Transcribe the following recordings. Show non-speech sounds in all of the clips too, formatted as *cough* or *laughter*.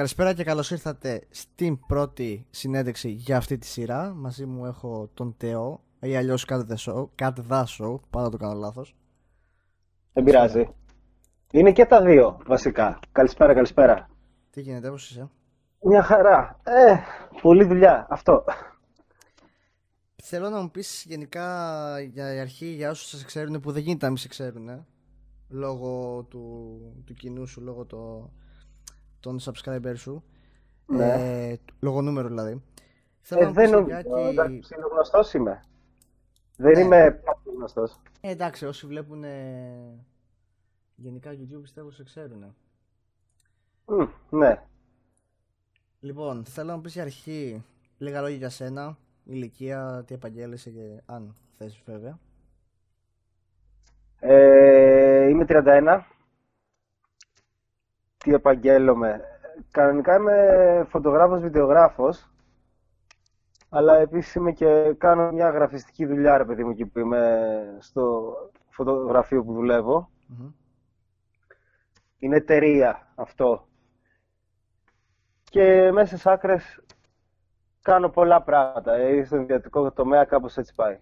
Καλησπέρα και καλώς ήρθατε στην πρώτη συνέντευξη για αυτή τη σειρά. Μαζί μου έχω τον Τεό ή αλλιώς Cut the Show, Cut the Show, πάντα το κάνω λάθος. Δεν πειράζει. Είναι και τα δύο βασικά. Καλησπέρα, καλησπέρα. Τι γίνεται, πώς είσαι; Μια χαρά. Ε, πολλή δουλειά. Αυτό. Θέλω να μου πεις γενικά για η αρχή, για όσους σας ξέρουν που δεν γίνεται να μην σε ξέρουν, ε, λόγω του, του κοινού σου, λόγω το, των subscriber σου, Ναι. ε, λόγω νούμερου δηλαδή. Θέλω Ε, να μου δεν πεις νομίζω. λιγάκι- Εντάξει, Ψιλογνωστός είμαι. Δεν Ναι. είμαι πολύ γνωστός. Ε, εντάξει, όσοι βλέπουν γενικά YouTube πιστεύω σε ξέρουν. Μμ, Ναι. Λοιπόν, θέλω να μου πεις για αρχή λίγα λόγια για σένα, ηλικία, τι επαγγέλεσαι και αν θες βέβαια. Ε, είμαι 31. Τι επαγγέλλομαι. Κανονικά είμαι φωτογράφος, βιντεογράφος. Αλλά επίσης είμαι και κάνω μια γραφιστική δουλειά, ρε παιδί μου, εκεί που είμαι στο φωτογραφείο που δουλεύω. Μμμ. Είναι εταιρεία αυτό. Και μέσα στις άκρες κάνω πολλά πράγματα. Ε, στον ιδιωτικό τομέα κάπως έτσι πάει.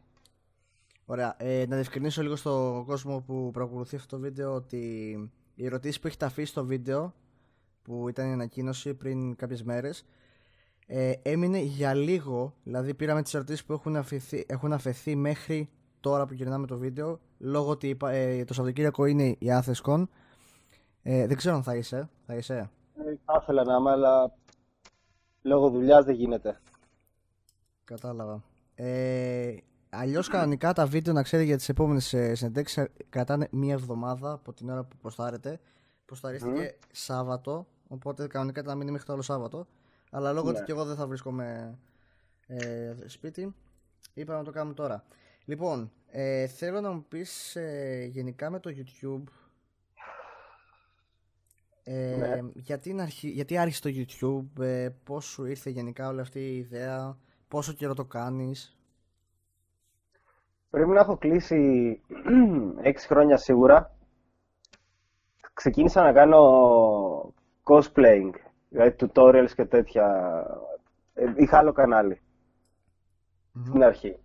Ωραία, ε, να διευκρινίσω λίγο στον κόσμο που παρακολουθεί αυτό το βίντεο ότι οι ερωτήσεις που έχετε αφήσει στο βίντεο που ήταν η ανακοίνωση πριν κάποιες μέρες ε, έμεινε για λίγο, δηλαδή πήραμε τις ερωτήσεις που έχουν, αφηθεί, έχουν αφαιθεί μέχρι τώρα που γυρνάμε το βίντεο λόγω ότι είπα- ε, το Σαββατοκύριακο είναι η Athens Con ε, δεν ξέρω αν θα είσαι, θα είσαι. Ε, Θα ήθελα να είμαι, αλλά λόγω δουλειάς δεν γίνεται. Κατάλαβα. Ε, Αλλιώς κανονικά τα βίντεο να ξέρει για τις επόμενες συνεντεύξεις κρατάνε μία εβδομάδα από την ώρα που προστάρετε. Προσταρίστηκε Σάββατο, οπότε κανονικά ήταν να μείνει μέχρι το άλλο Σάββατο. Αλλά λόγω ότι Ναι. και εγώ δεν θα βρίσκομαι ε, σπίτι, είπα να το κάνουμε τώρα. Λοιπόν, ε, θέλω να μου πεις ε, γενικά με το YouTube ε, Ναι. γιατί, είναι αρχι- γιατί άρχισε το YouTube, ε, πώς σου ήρθε γενικά όλη αυτή η ιδέα, πόσο καιρό το κάνεις; Πρέπει να έχω κλείσει *clears throat* 6 χρόνια σίγουρα. Ξεκίνησα να κάνω cosplaying, δηλαδή tutorials και τέτοια. Ε, Είχα άλλο κανάλι στην αρχή.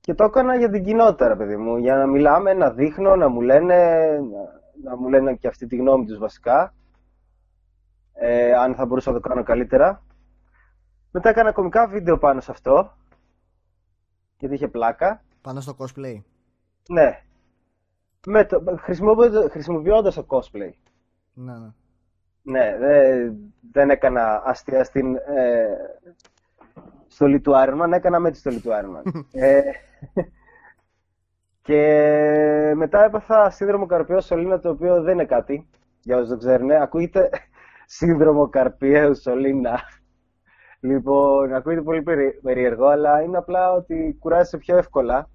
Και το έκανα για την κοινότητα, ρε παιδί μου, για να μιλάμε, να δείχνω, να μου λένε, να, να μου λένε και αυτή τη γνώμη τους βασικά, ε, αν θα μπορούσα να το κάνω καλύτερα. Μετά έκανα κομικά βίντεο πάνω σε αυτό, γιατί είχε πλάκα. Πάνω στο cosplay. Ναι. Με το, χρησιμοποιώντα- χρησιμοποιώντας το cosplay. Ναι, ναι. Ναι, δεν, δεν έκανα αστεία στην, ε, στολή του Iron Man, έκανα με τη στολή του Iron Man. *laughs* ε, και μετά έπαθα σύνδρομο καρπιαίου σωλήνα, το οποίο δεν είναι κάτι, για όσους δεν ξέρουν. Ακούγεται σύνδρομο καρπιαίου σωλήνα. Λοιπόν, ακούγεται πολύ περί- περίεργο, αλλά είναι απλά ότι κουράζεσαι πιο εύκολα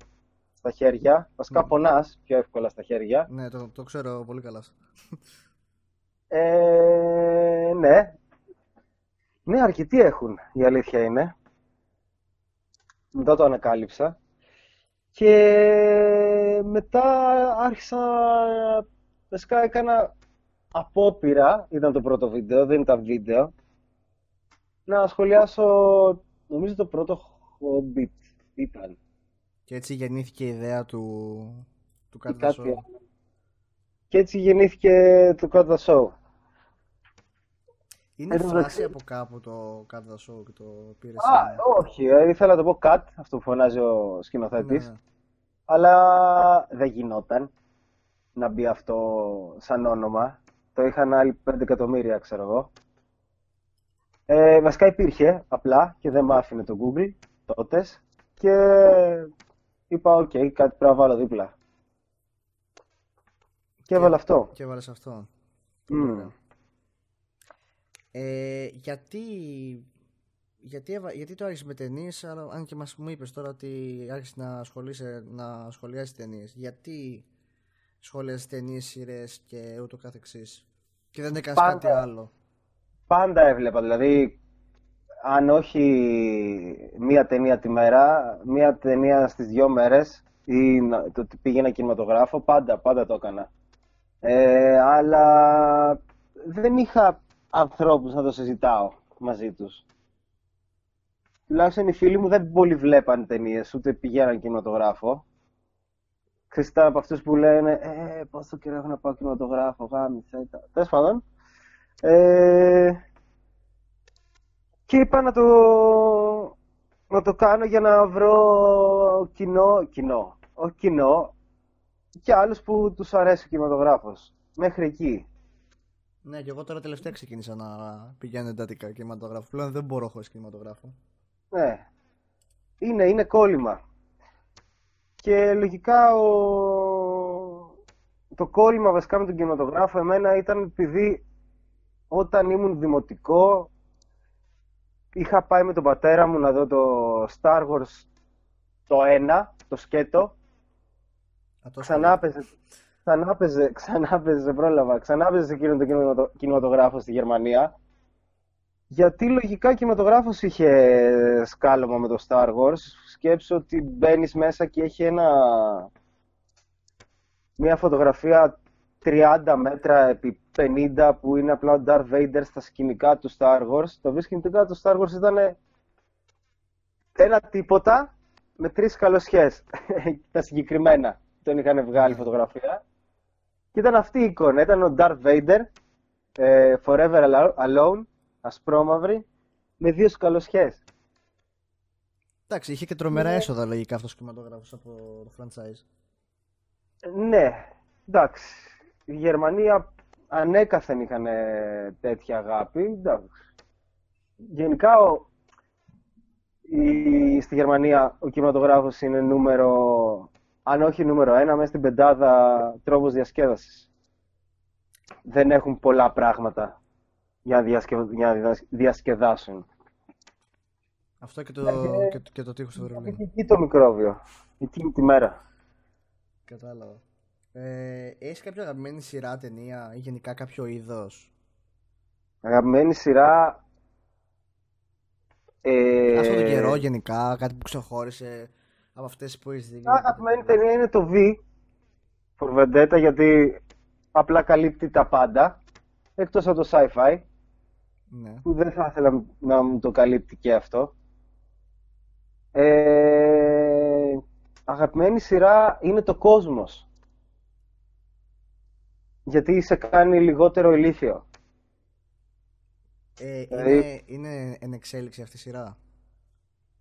στα χέρια. Βασικά πονάς πιο εύκολα στα χέρια. Ναι, το, το ξέρω πολύ καλά. Ε, ναι. Ναι, αρκετοί έχουν, η αλήθεια είναι. Μετά το ανακάλυψα. Και μετά άρχισα, βασικά έκανα απόπειρα, ήταν το πρώτο βίντεο, δεν ήταν βίντεο, να σχολιάσω, νομίζω το πρώτο Hobbit ήταν. Και έτσι γεννήθηκε η ιδέα του, του ή Cut the κάτι Show. άλλο. Και έτσι γεννήθηκε το Cut the Show. Είναι Εν τω φράση μεταξύ- από κάπου το Cut the Show και το πήρες Α, όχι, ε, ήθελα να το πω Cut, αυτό που φωνάζει ο Ναι, σκηνοθέτης. Αλλά δεν γινόταν να μπει αυτό σαν όνομα. Το είχαν άλλοι 5 εκατομμύρια, ξέρω εγώ. Ε, βασικά υπήρχε απλά και δεν μ' άφηνε το Google τότες. Και είπα, οκ, κάτι πρέπει να βάλω δίπλα. Και έβαλα αυτό. Και έβαλες αυτό. Μμ. Ωραία. Ε, γιατί, γιατί, έβα- γιατί το άρχισες με ταινίες, αλλά αν και μας μου είπες τώρα ότι άρχισες να ασχολείσαι, να σχολιάζει ταινίες. Γιατί σχολιάζεις ταινίες, σειρές και ούτω καθεξής; Και δεν έκανες Πάντα. κάτι άλλο; Πάντα έβλεπα, δηλαδή, αν όχι μία ταινία τη μέρα, μία ταινία στις δυο μέρες ή να- το ότι πήγαινα κινηματογράφο, πάντα, πάντα το έκανα. Ε, αλλά δεν είχα ανθρώπους να το συζητάω μαζί τους. Τουλάχιστον οι φίλοι μου δεν πολύ βλέπαν ταινίες, ούτε πηγαίναν κινηματογράφο. Ξέρεις, από αυτούς που λένε «Ε, πόσο καιρό έχω να πάω κινηματογράφο, γάμισε». Τέλος πάντων. Ε, και είπα να το, να το κάνω για να βρω κοινό, κοινό, όχι κοινό, και άλλους που τους αρέσει ο κινηματογράφος. Μέχρι εκεί. Ναι, και εγώ τώρα τελευταία ξεκίνησα να πηγαίνω εντατικά κινηματογράφο. Πλέον δεν μπορώ χωρίς κινηματογράφο. Ναι. Είναι, είναι κόλλημα. Και λογικά ο... το κόλλημα βασικά με τον κινηματογράφο εμένα ήταν επειδή όταν ήμουν δημοτικό είχα πάει με τον πατέρα μου να δω το Star Wars το 1, το σκέτο. Ξανά παίζε, ξανά παίζε, ξανά παίζε, πρόλαβα, ξανά παίζε εκείνο το κινηματογράφο στη Γερμανία. Γιατί λογικά ο κινηματογράφος είχε σκάλωμα με το Star Wars. Σκέψω ότι μπαίνεις μέσα και έχει ένα... μια φωτογραφία 30 μέτρα επί 50 που είναι απλά ο Darth Vader στα σκηνικά του Star Wars. Το σκηνικά του Star Wars ήταν ένα τίποτα με τρεις καλοσιές. *laughs* τα συγκεκριμένα τον είχαν βγάλει φωτογραφία. Και ήταν αυτή η εικόνα. Ήταν ο Darth Vader, ε, Forever Alone, ασπρόμαυρη, με δύο σκαλοσιές. Εντάξει, είχε και τρομερά έσοδα λογικά αυτός ο κινηματογράφος από το franchise. Ναι, εντάξει. Η Γερμανία ανέκαθεν είχαν τέτοια αγάπη. Εντάξει. Γενικά ο, η, στη Γερμανία ο κινηματογράφος είναι νούμερο, αν όχι νούμερο ένα, μέσα στην πεντάδα τρόπος διασκέδασης. Δεν έχουν πολλά πράγματα για να, διασκεδάσουν. Αυτό και το, ε, και, και το τείχος του Βερολίνου. Εκεί το μικρόβιο. Εκείνη τη μέρα. Κατάλαβα. Ε, έχεις κάποια αγαπημένη σειρά, ταινία ή γενικά κάποιο είδος; Αγαπημένη σειρά... Ε... Αυτό τον καιρό γενικά, κάτι που ξεχώρισε από αυτές που έχεις δει. Αγαπημένη ταινία είναι το V. For Vendetta, γιατί απλά καλύπτει τα πάντα. Εκτός από το sci-fi. Ναι. Που δεν θα ήθελα να μου το καλύπτει και αυτό. Ε, αγαπημένη σειρά είναι το κόσμος. Γιατί σε κάνει λιγότερο ηλίθιο. Ε, δηλαδή- είναι, είναι εν εξέλιξη αυτή η σειρά.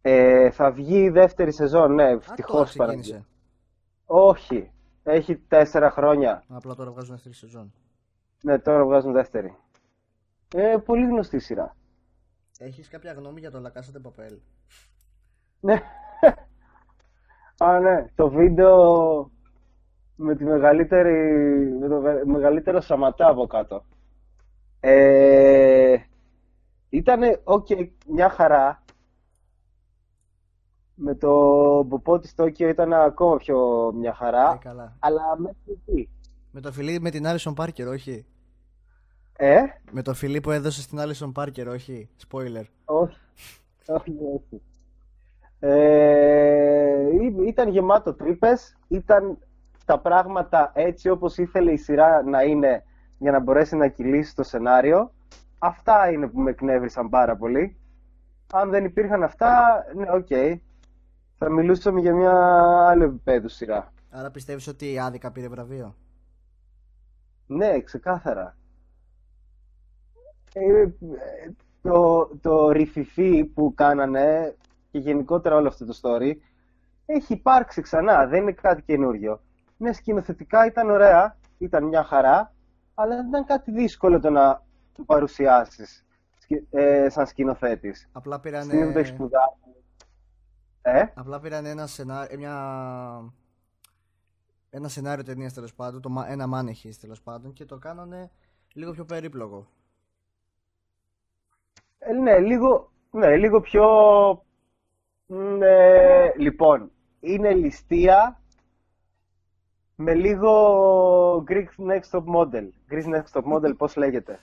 Ε, θα βγει η δεύτερη σεζόν, ναι, ευτυχώς Όχι. Έχει τέσσερα χρόνια. Απλά τώρα βγάζουν δεύτερη σεζόν. Ναι, τώρα βγάζουν δεύτερη. Ε, πολύ γνωστή σειρά. Έχεις κάποια γνώμη για το La Casa de Papel. Ναι. *laughs* Α, ναι. Το βίντεο με τη μεγαλύτερη, με το μεγαλύτερο σαματά από κάτω. Ε, ήτανε, okay, μια χαρά. Με το Μποπό της Τόκιο ήταν ακόμα πιο μια χαρά. Ε, καλά. Αλλά μέχρι εκεί. Με το φιλί με την Άλισον Πάρκερ, όχι. Ε; Με το φιλί που έδωσε στην Άλισον Πάρκερ, όχι. Spoiler. Όχι. *laughs* όχι, όχι. Ε, ήταν γεμάτο τρύπες, ήταν τα πράγματα έτσι όπως ήθελε η σειρά να είναι για να μπορέσει να κυλήσει το σενάριο. Αυτά είναι που με εκνεύρισαν πάρα πολύ. Αν δεν υπήρχαν αυτά, ναι, OK. Okay. Θα μιλούσαμε για μια άλλου επιπέδου σειρά. Άρα πιστεύεις ότι άδικα πήρε βραβείο; Ναι, ξεκάθαρα. Ε, το, το ριφιφί που κάνανε και γενικότερα όλο αυτό το story έχει υπάρξει ξανά, δεν είναι κάτι καινούριο. Ναι, σκηνοθετικά ήταν ωραία, ήταν μια χαρά, αλλά δεν ήταν κάτι δύσκολο το να το παρουσιάσεις ε, σαν σκηνοθέτης. Απλά πήραν... Ε; Απλά πήραν ένα σενάριο, μια... ένα σενάριο ταινίας τέλος πάντων, το, ένα μάνεχη τέλος πάντων και το κάνανε λίγο πιο περίπλοκο. Ε, ναι, λίγο, ναι, λίγο πιο ναι, λοιπόν, είναι ληστεία με λίγο Greek Next Top Model. Greek Next Top Model, πώς λέγεται.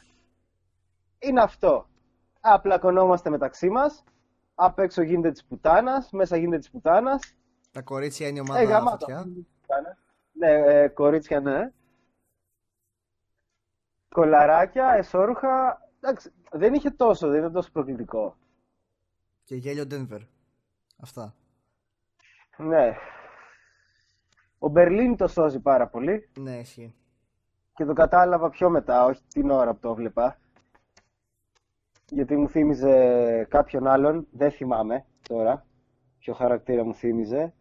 Είναι αυτό. Απλακωνόμαστε μεταξύ μας. Απ' έξω γίνεται της πουτάνας, μέσα γίνεται της πουτάνας. Τα κορίτσια είναι η ομάδα ε, Ναι, ε, κορίτσια ναι. Κολαράκια, εσόρουχα, εντάξει, δεν είχε τόσο, δεν ήταν τόσο προκλητικό. Και γέλιο Denver. Αυτά. Ναι. Ο Μπερλίν το σώζει πάρα πολύ. Ναι, ισχύει. Και το κατάλαβα πιο μετά, όχι την ώρα που το βλέπα. Γιατί μου θύμιζε κάποιον άλλον, δεν θυμάμαι τώρα ποιο χαρακτήρα μου θύμιζε.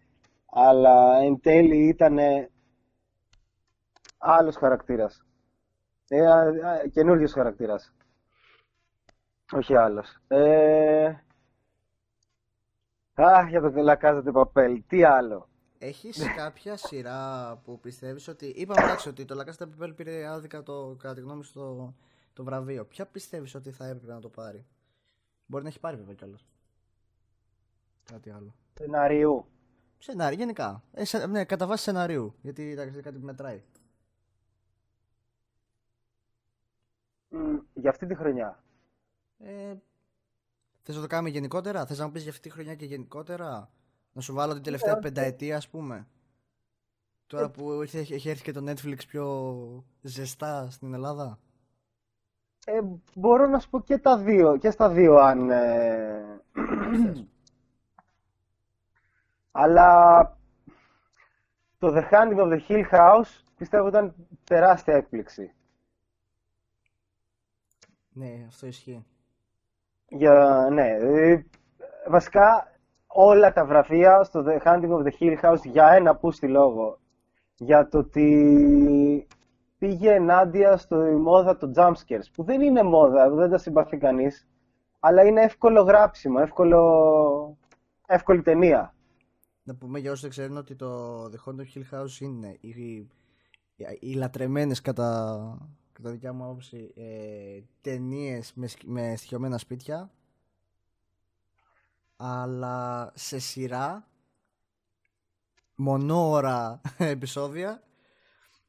Αλλά εν τέλει ήταν άλλος χαρακτήρας. Ε, καινούργιος χαρακτήρας. Όχι άλλος. Ε... Αχ, για το Λακάζατε Παπέλ. Τι άλλο. Έχεις κάποια σειρά που πιστεύεις ότι... Είπαμε εντάξει ότι το Λακάζατε Παπέλ πήρε άδικα το, κατά τη γνώμη στο το βραβείο. Ποια πιστεύεις ότι θα έπρεπε να το πάρει; Μπορεί να έχει πάρει βέβαια κιόλας. Κάτι άλλο. Σενάριου. Σενάριο, γενικά. Ε, σε, ναι, κατά βάση σενάριου. Γιατί εντάξει, κάτι που μετράει. για αυτή τη χρονιά. Ε, θες να το κάνουμε γενικότερα, θες να μου πεις για αυτή τη χρονιά και γενικότερα; Να σου βάλω την τελευταία ε, πενταετία ας πούμε. Τώρα ε, που έχει, έχει έρθει και το Netflix πιο ζεστά στην Ελλάδα. Ε, μπορώ να σου πω και τα δύο, και στα δύο αν... Ε... Αλλά το The Hunting of the Hill House πιστεύω ήταν τεράστια έκπληξη. Ναι, αυτό ισχύει. Για, ναι, ε, βασικά όλα τα βραφεία στο The Hunting of the Hill House για ένα πούστη λόγο. Για το ότι πήγε ενάντια στο μόδα των jumpscares, που δεν είναι μόδα, δεν τα συμπαθεί κανείς, αλλά είναι εύκολο γράψιμο, εύκολο... εύκολη ταινία. Να πούμε για όσοι δεν ξέρουν ότι το The Haunted Hill House είναι οι, οι, οι λατρεμένες κατά, κατά δικιά μου άποψη ε, ταινίες με, με στοιχειωμένα σπίτια αλλά σε σειρά μονόωρα *laughs* επεισόδια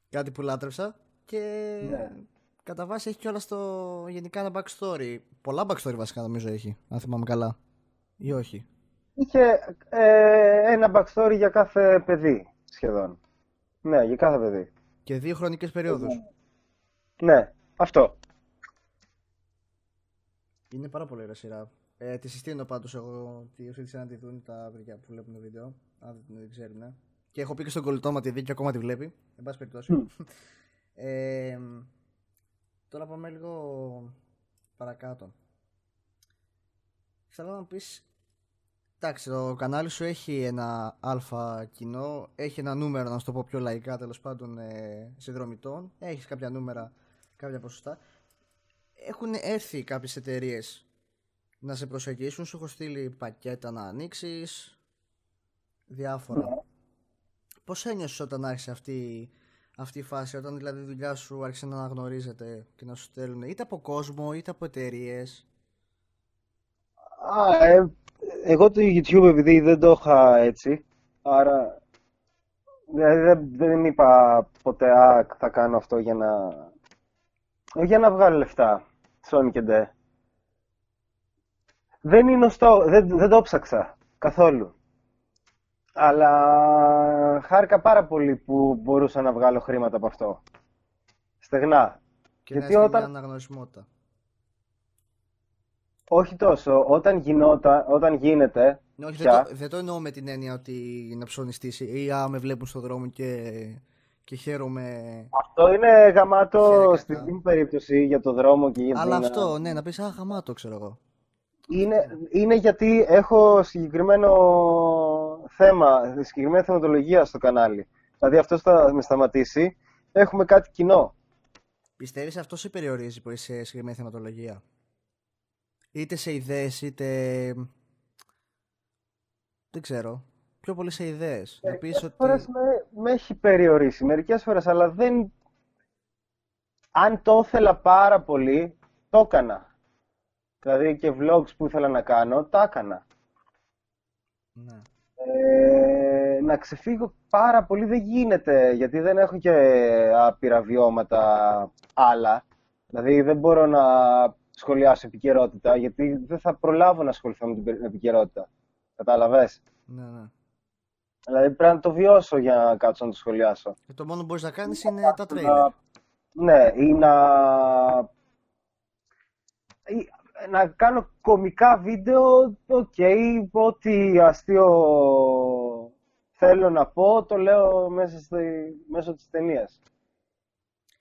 κάτι που λάτρεψα και ναι. κατά βάση έχει κιόλας το γενικά ένα backstory πολλά backstory βασικά νομίζω έχει αν θυμάμαι καλά ή όχι Είχε ε, ένα backstory για κάθε παιδί σχεδόν. Ναι, για κάθε παιδί. Και δύο χρονικές περιόδους. Ναι, αυτό. Είναι πάρα πολύ ωραία σειρά. Ε, τη συστήνω πάντως εγώ ότι όσοι να τη δουν τα παιδιά που βλέπουν το βίντεο. Αν δεν ξέρουν. Ναι. Και έχω πει και στον κολλητό τη δει και ακόμα τη βλέπει. Εν πάση περιπτώσει. ε, τώρα πάμε λίγο παρακάτω. Θέλω να μου πεις Εντάξει, το κανάλι σου έχει ένα αλφα κοινό, έχει ένα νούμερο, να σου το πω πιο λαϊκά, τέλος πάντων, ε, συνδρομητών. Έχεις κάποια νούμερα, κάποια ποσοστά. Έχουν έρθει κάποιες εταιρείες να σε προσεγγίσουν, σου έχω στείλει πακέτα να ανοίξεις. Διάφορα. Ναι. Πώς ένιωσες όταν άρχισε αυτή, αυτή η φάση, όταν δηλαδή η δουλειά σου άρχισε να αναγνωρίζεται και να σου στέλνουν είτε από κόσμο είτε από εταιρείες; Α, ε, εγώ το YouTube επειδή δεν το είχα έτσι, άρα δηλαδή δεν, δεν είπα ποτέ α, θα κάνω αυτό για να, για να βγάλω λεφτά, Sony και Ντε. Δεν είναι στο, δεν, δεν το ψάξα καθόλου. Αλλά χάρηκα πάρα πολύ που μπορούσα να βγάλω χρήματα από αυτό. Στεγνά. Και Γιατί να όταν... αναγνωσιμότητα. Όχι τόσο. Όταν, γινότα, όταν γίνεται. Ναι, όχι, πια... δεν, το, δεν το εννοώ με την έννοια ότι να ψωνιστήσει ή α, με βλέπουν στον δρόμο και, και χαίρομαι. Αυτό είναι γαμάτο στην περίπτωση για το δρόμο και για Αλλά αυτό, ναι, να πεις α, γαμάτο, ξέρω εγώ. Είναι, είναι γιατί έχω συγκεκριμένο θέμα, συγκεκριμένη θεματολογία στο κανάλι. Δηλαδή αυτός θα με σταματήσει. Έχουμε κάτι κοινό. Πιστεύεις αυτό σε περιορίζει που είσαι σε συγκεκριμένη θεματολογία; Είτε σε ιδέες είτε δεν ξέρω πιο πολύ σε ιδέες Μερικές ότι... φορές με, με έχει περιορίσει μερικές φορές αλλά δεν αν το ήθελα πάρα πολύ το έκανα δηλαδή και vlogs που ήθελα να κάνω τα έκανα ναι. Ε, να ξεφύγω πάρα πολύ δεν γίνεται γιατί δεν έχω και άπειρα βιώματα άλλα δηλαδή δεν μπορώ να σχολιάσω επικαιρότητα, γιατί δεν θα προλάβω να ασχοληθώ με την επικαιρότητα. Κατάλαβες; Ναι, ναι. Δηλαδή πρέπει να το βιώσω για να κάτσω να το σχολιάσω. Και το μόνο που μπορείς να κάνεις είναι τα τρέιλερ. Ναι, ή να. Να κάνω κωμικά βίντεο, OK, okay, ό,τι αστείο θέλω να πω, το λέω μέσα στη, μέσω της ταινίας.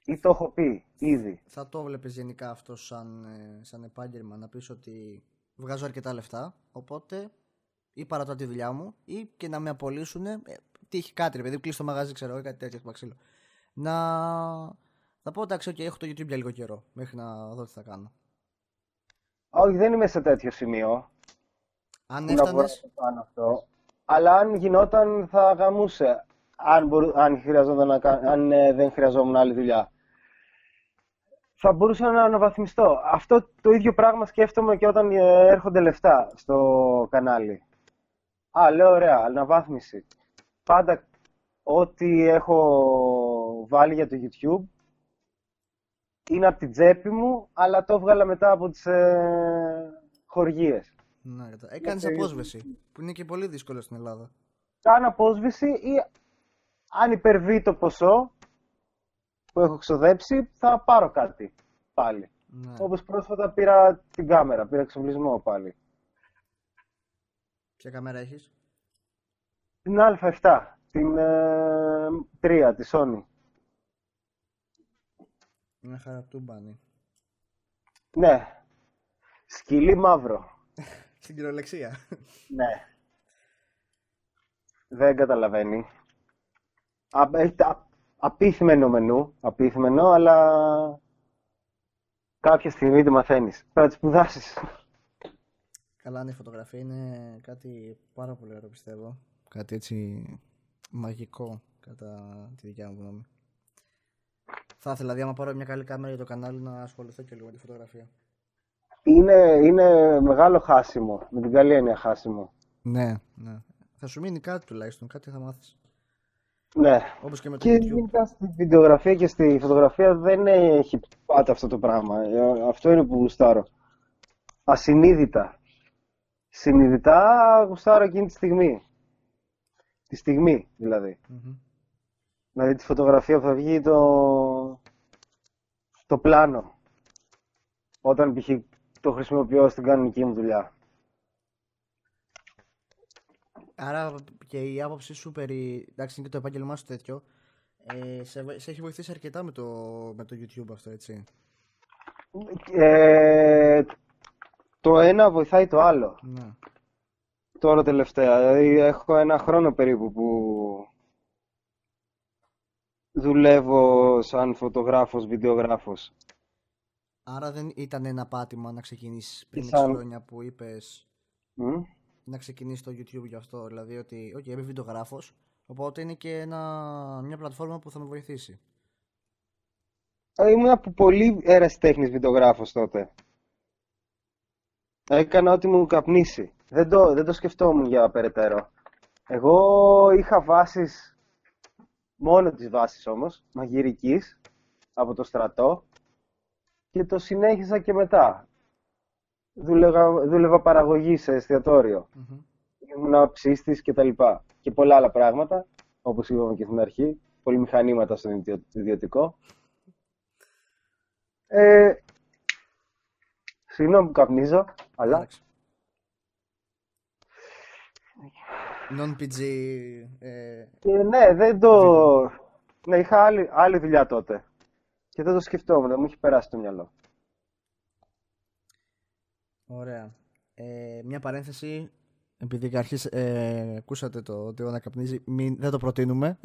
Ή το έχω πει ήδη. Θα το βλέπεις γενικά αυτό σαν, ε, σαν επάγγελμα, να πεις ότι βγάζω αρκετά λεφτά, οπότε ή παρατώ τη δουλειά μου ή και να με απολύσουν, ε, τι έχει κάτι ρε παιδί, κλείσει το μαγαζί ξέρω ή κάτι τέτοιο ξύλο. Να... Θα πω εντάξει, okay, έχω το YouTube για λίγο καιρό, μέχρι να δω τι θα κάνω. Όχι, δεν είμαι σε τέτοιο σημείο. Αν έφτανε. αυτό. Αλλά αν γινόταν, θα γαμούσε. Αν, μπορού, αν, να, αν ε, δεν χρειαζόμουν άλλη δουλειά. Θα μπορούσα να αναβαθμιστώ. Αυτό το ίδιο πράγμα σκέφτομαι και όταν ε, έρχονται λεφτά στο κανάλι. Α, λέω ωραία, αναβάθμιση. Πάντα ό,τι έχω βάλει για το YouTube είναι από την τσέπη μου, αλλά το έβγαλα μετά από τις ε, χοργίες. Ναι, έκανες απόσβεση, που είναι και πολύ δύσκολο στην Ελλάδα. Κάνω απόσβεση ή αν υπερβεί το ποσό που έχω ξοδέψει, θα πάρω κάτι πάλι. Ναι. Όπως πρόσφατα πήρα την κάμερα, πήρα εξοπλισμό πάλι. Ποια κάμερα έχεις; Την Α7, την ε, 3 τη Sony. Μια χαρά μπάνι. Ναι. Σκυλί μαύρο. *laughs* Στην κυριολεξία. ναι. Δεν καταλαβαίνει. Έχει απίθυμενο μενού, απίθυμενο, αλλά κάποια στιγμή δεν μαθαίνεις. Πρέπει να τη σπουδάσεις. Καλά, ναι, η φωτογραφία είναι κάτι πάρα πολύ ωραίο, πιστεύω. Κάτι έτσι μαγικό, κατά τη δικιά μου γνώμη. Θα ήθελα, δηλαδή, άμα πάρω μια καλή κάμερα για το κανάλι, να ασχοληθώ και λίγο με τη φωτογραφία. Είναι, είναι μεγάλο χάσιμο. Με την καλή έννοια χάσιμο. Ναι, ναι. Θα σου μείνει κάτι τουλάχιστον, κάτι θα μάθεις. Ναι. Όπως και με το και YouTube. στη βιντεογραφία και στη φωτογραφία δεν έχει πάντα αυτό το πράγμα. Ε, αυτό είναι που γουστάρω. Ασυνείδητα. Συνειδητά γουστάρω εκείνη τη στιγμή. Τη στιγμή δηλαδή. Mm-hmm. Δηλαδή τη φωτογραφία που θα βγει το, το πλάνο. Όταν π.χ. το χρησιμοποιώ στην κανονική μου δουλειά. Άρα και η άποψή σου περί. εντάξει, είναι και το επάγγελμά σου τέτοιο. Ε, σε, σε έχει βοηθήσει αρκετά με το, με το YouTube αυτό, έτσι. Ε, το ένα βοηθάει το άλλο. Ναι. Τώρα τελευταία. Δηλαδή έχω ένα χρόνο περίπου που δουλεύω σαν φωτογράφος, βιντεογράφος. Άρα δεν ήταν ένα πάτημα να ξεκινήσεις πριν σαν... χρόνια που είπες να ξεκινήσεις το YouTube γι' αυτό. Δηλαδή ότι, okay, είμαι βιντεογράφος, οπότε είναι και ένα, μια πλατφόρμα που θα με βοηθήσει. Ε, ήμουν από πολύ ερασιτέχνης βιντεογράφος τότε. Έκανα ό,τι μου καπνίσει. Δεν το, δεν το σκεφτόμουν για περαιτέρω. Εγώ είχα βάσεις, μόνο τις βάσεις όμως, μαγειρικής, από το στρατό και το συνέχισα και μετά δούλευα, δούλευα παραγωγή σε εστιατόριο. Mm-hmm. Ήμουν ψήστης και τα λοιπά. Και πολλά άλλα πράγματα, όπως είπαμε και στην αρχή. Πολύ μηχανήματα στο ιδιωτικό. Ε, συγγνώμη που καπνίζω, αλλά... Non-PG... Ε... ναι, δεν το... Ναι, είχα άλλη, άλλη δουλειά τότε. Και δεν το σκεφτόμουν, δεν μου έχει περάσει το μυαλό. Ωραία. Ε, μια παρένθεση, επειδή αρχής ε, ακούσατε το ότι να καπνίζει, μην, δεν το προτείνουμε.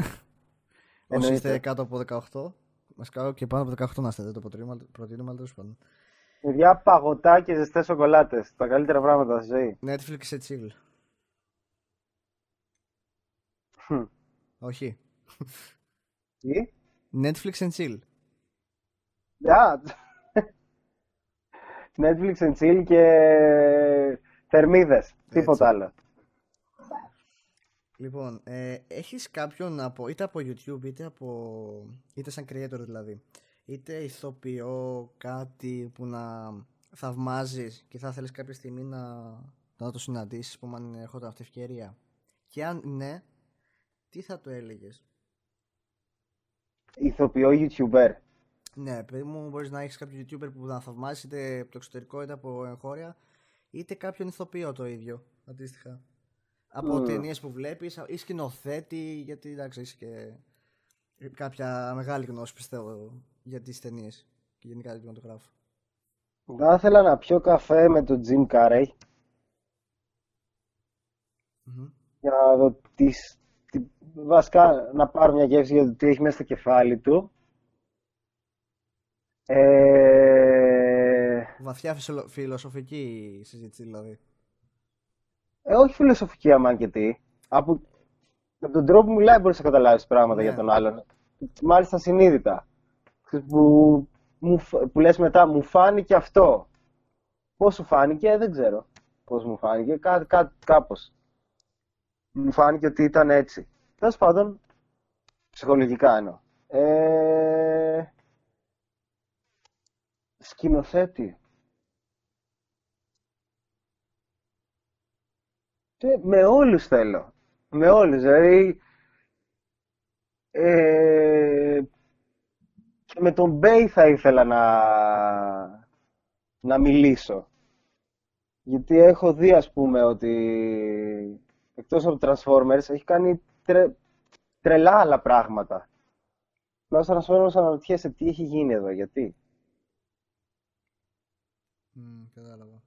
*laughs* Όσοι είστε κάτω από 18, μας και πάνω από 18 να είστε, δεν το προτείνουμε, προτείνουμε αλλά τέλος πάντων. Παιδιά, παγωτά και ζεστές σοκολάτες. Τα καλύτερα πράγματα στη ζωή. Netflix σε chill. Όχι. Τι; Netflix and chill. Yeah. Netflix and chill και θερμίδες, τίποτα άλλο. Λοιπόν, ε, έχεις κάποιον από, είτε από YouTube είτε, από, είτε σαν creator δηλαδή, είτε ηθοποιό, κάτι που να θαυμάζεις και θα θέλεις κάποια στιγμή να, να το συναντήσεις που αν έρχονταν αυτή η ευκαιρία. Και αν ναι, τι θα το έλεγες; Ηθοποιό YouTuber. Ναι, παιδί μου, μπορείς να έχεις κάποιο YouTuber που να θαυμάζεις είτε από το εξωτερικό είτε από εγχώρια, είτε κάποιον ηθοποιό το ίδιο. Αντίστοιχα. Από mm. ταινίες που βλέπεις ή σκηνοθέτη, γιατί εντάξει, είσαι και κάποια μεγάλη γνώση πιστεύω για τις ταινίες και γενικά τον κινηματογράφο. Θα ήθελα να πιω καφέ με τον Jim Carrey. Mm-hmm. Για να δω τις, τι, βασικά να πάρω μια γεύση για το τι έχει μέσα στο κεφάλι του. Ε... Βαθιά φιλοσοφική συζήτηση δηλαδή. Ε, όχι φιλοσοφική άμα και τι. Από, από τον τρόπο που μιλάει μπορείς να καταλάβεις πράγματα για ναι. τον άλλον. Μάλιστα συνείδητα. Που, μου, που λες μετά, μου φάνηκε αυτό. Πώς σου φάνηκε, δεν ξέρω. Πώς μου φάνηκε, κά, κά, κάπως. Μου φάνηκε ότι ήταν έτσι. Τέλος πάντων, ψυχολογικά εννοώ. Ε... Σκηνοθέτη. Και με όλους θέλω. Με όλους, δηλαδή... Ε, και με τον Μπέι θα ήθελα να, να μιλήσω. Γιατί έχω δει, ας πούμε, ότι εκτός από Transformers έχει κάνει τρε... τρελά άλλα πράγματα. Λέω Transformers αναρωτιέσαι τι έχει γίνει εδώ, γιατί. Mm, κατάλαβα.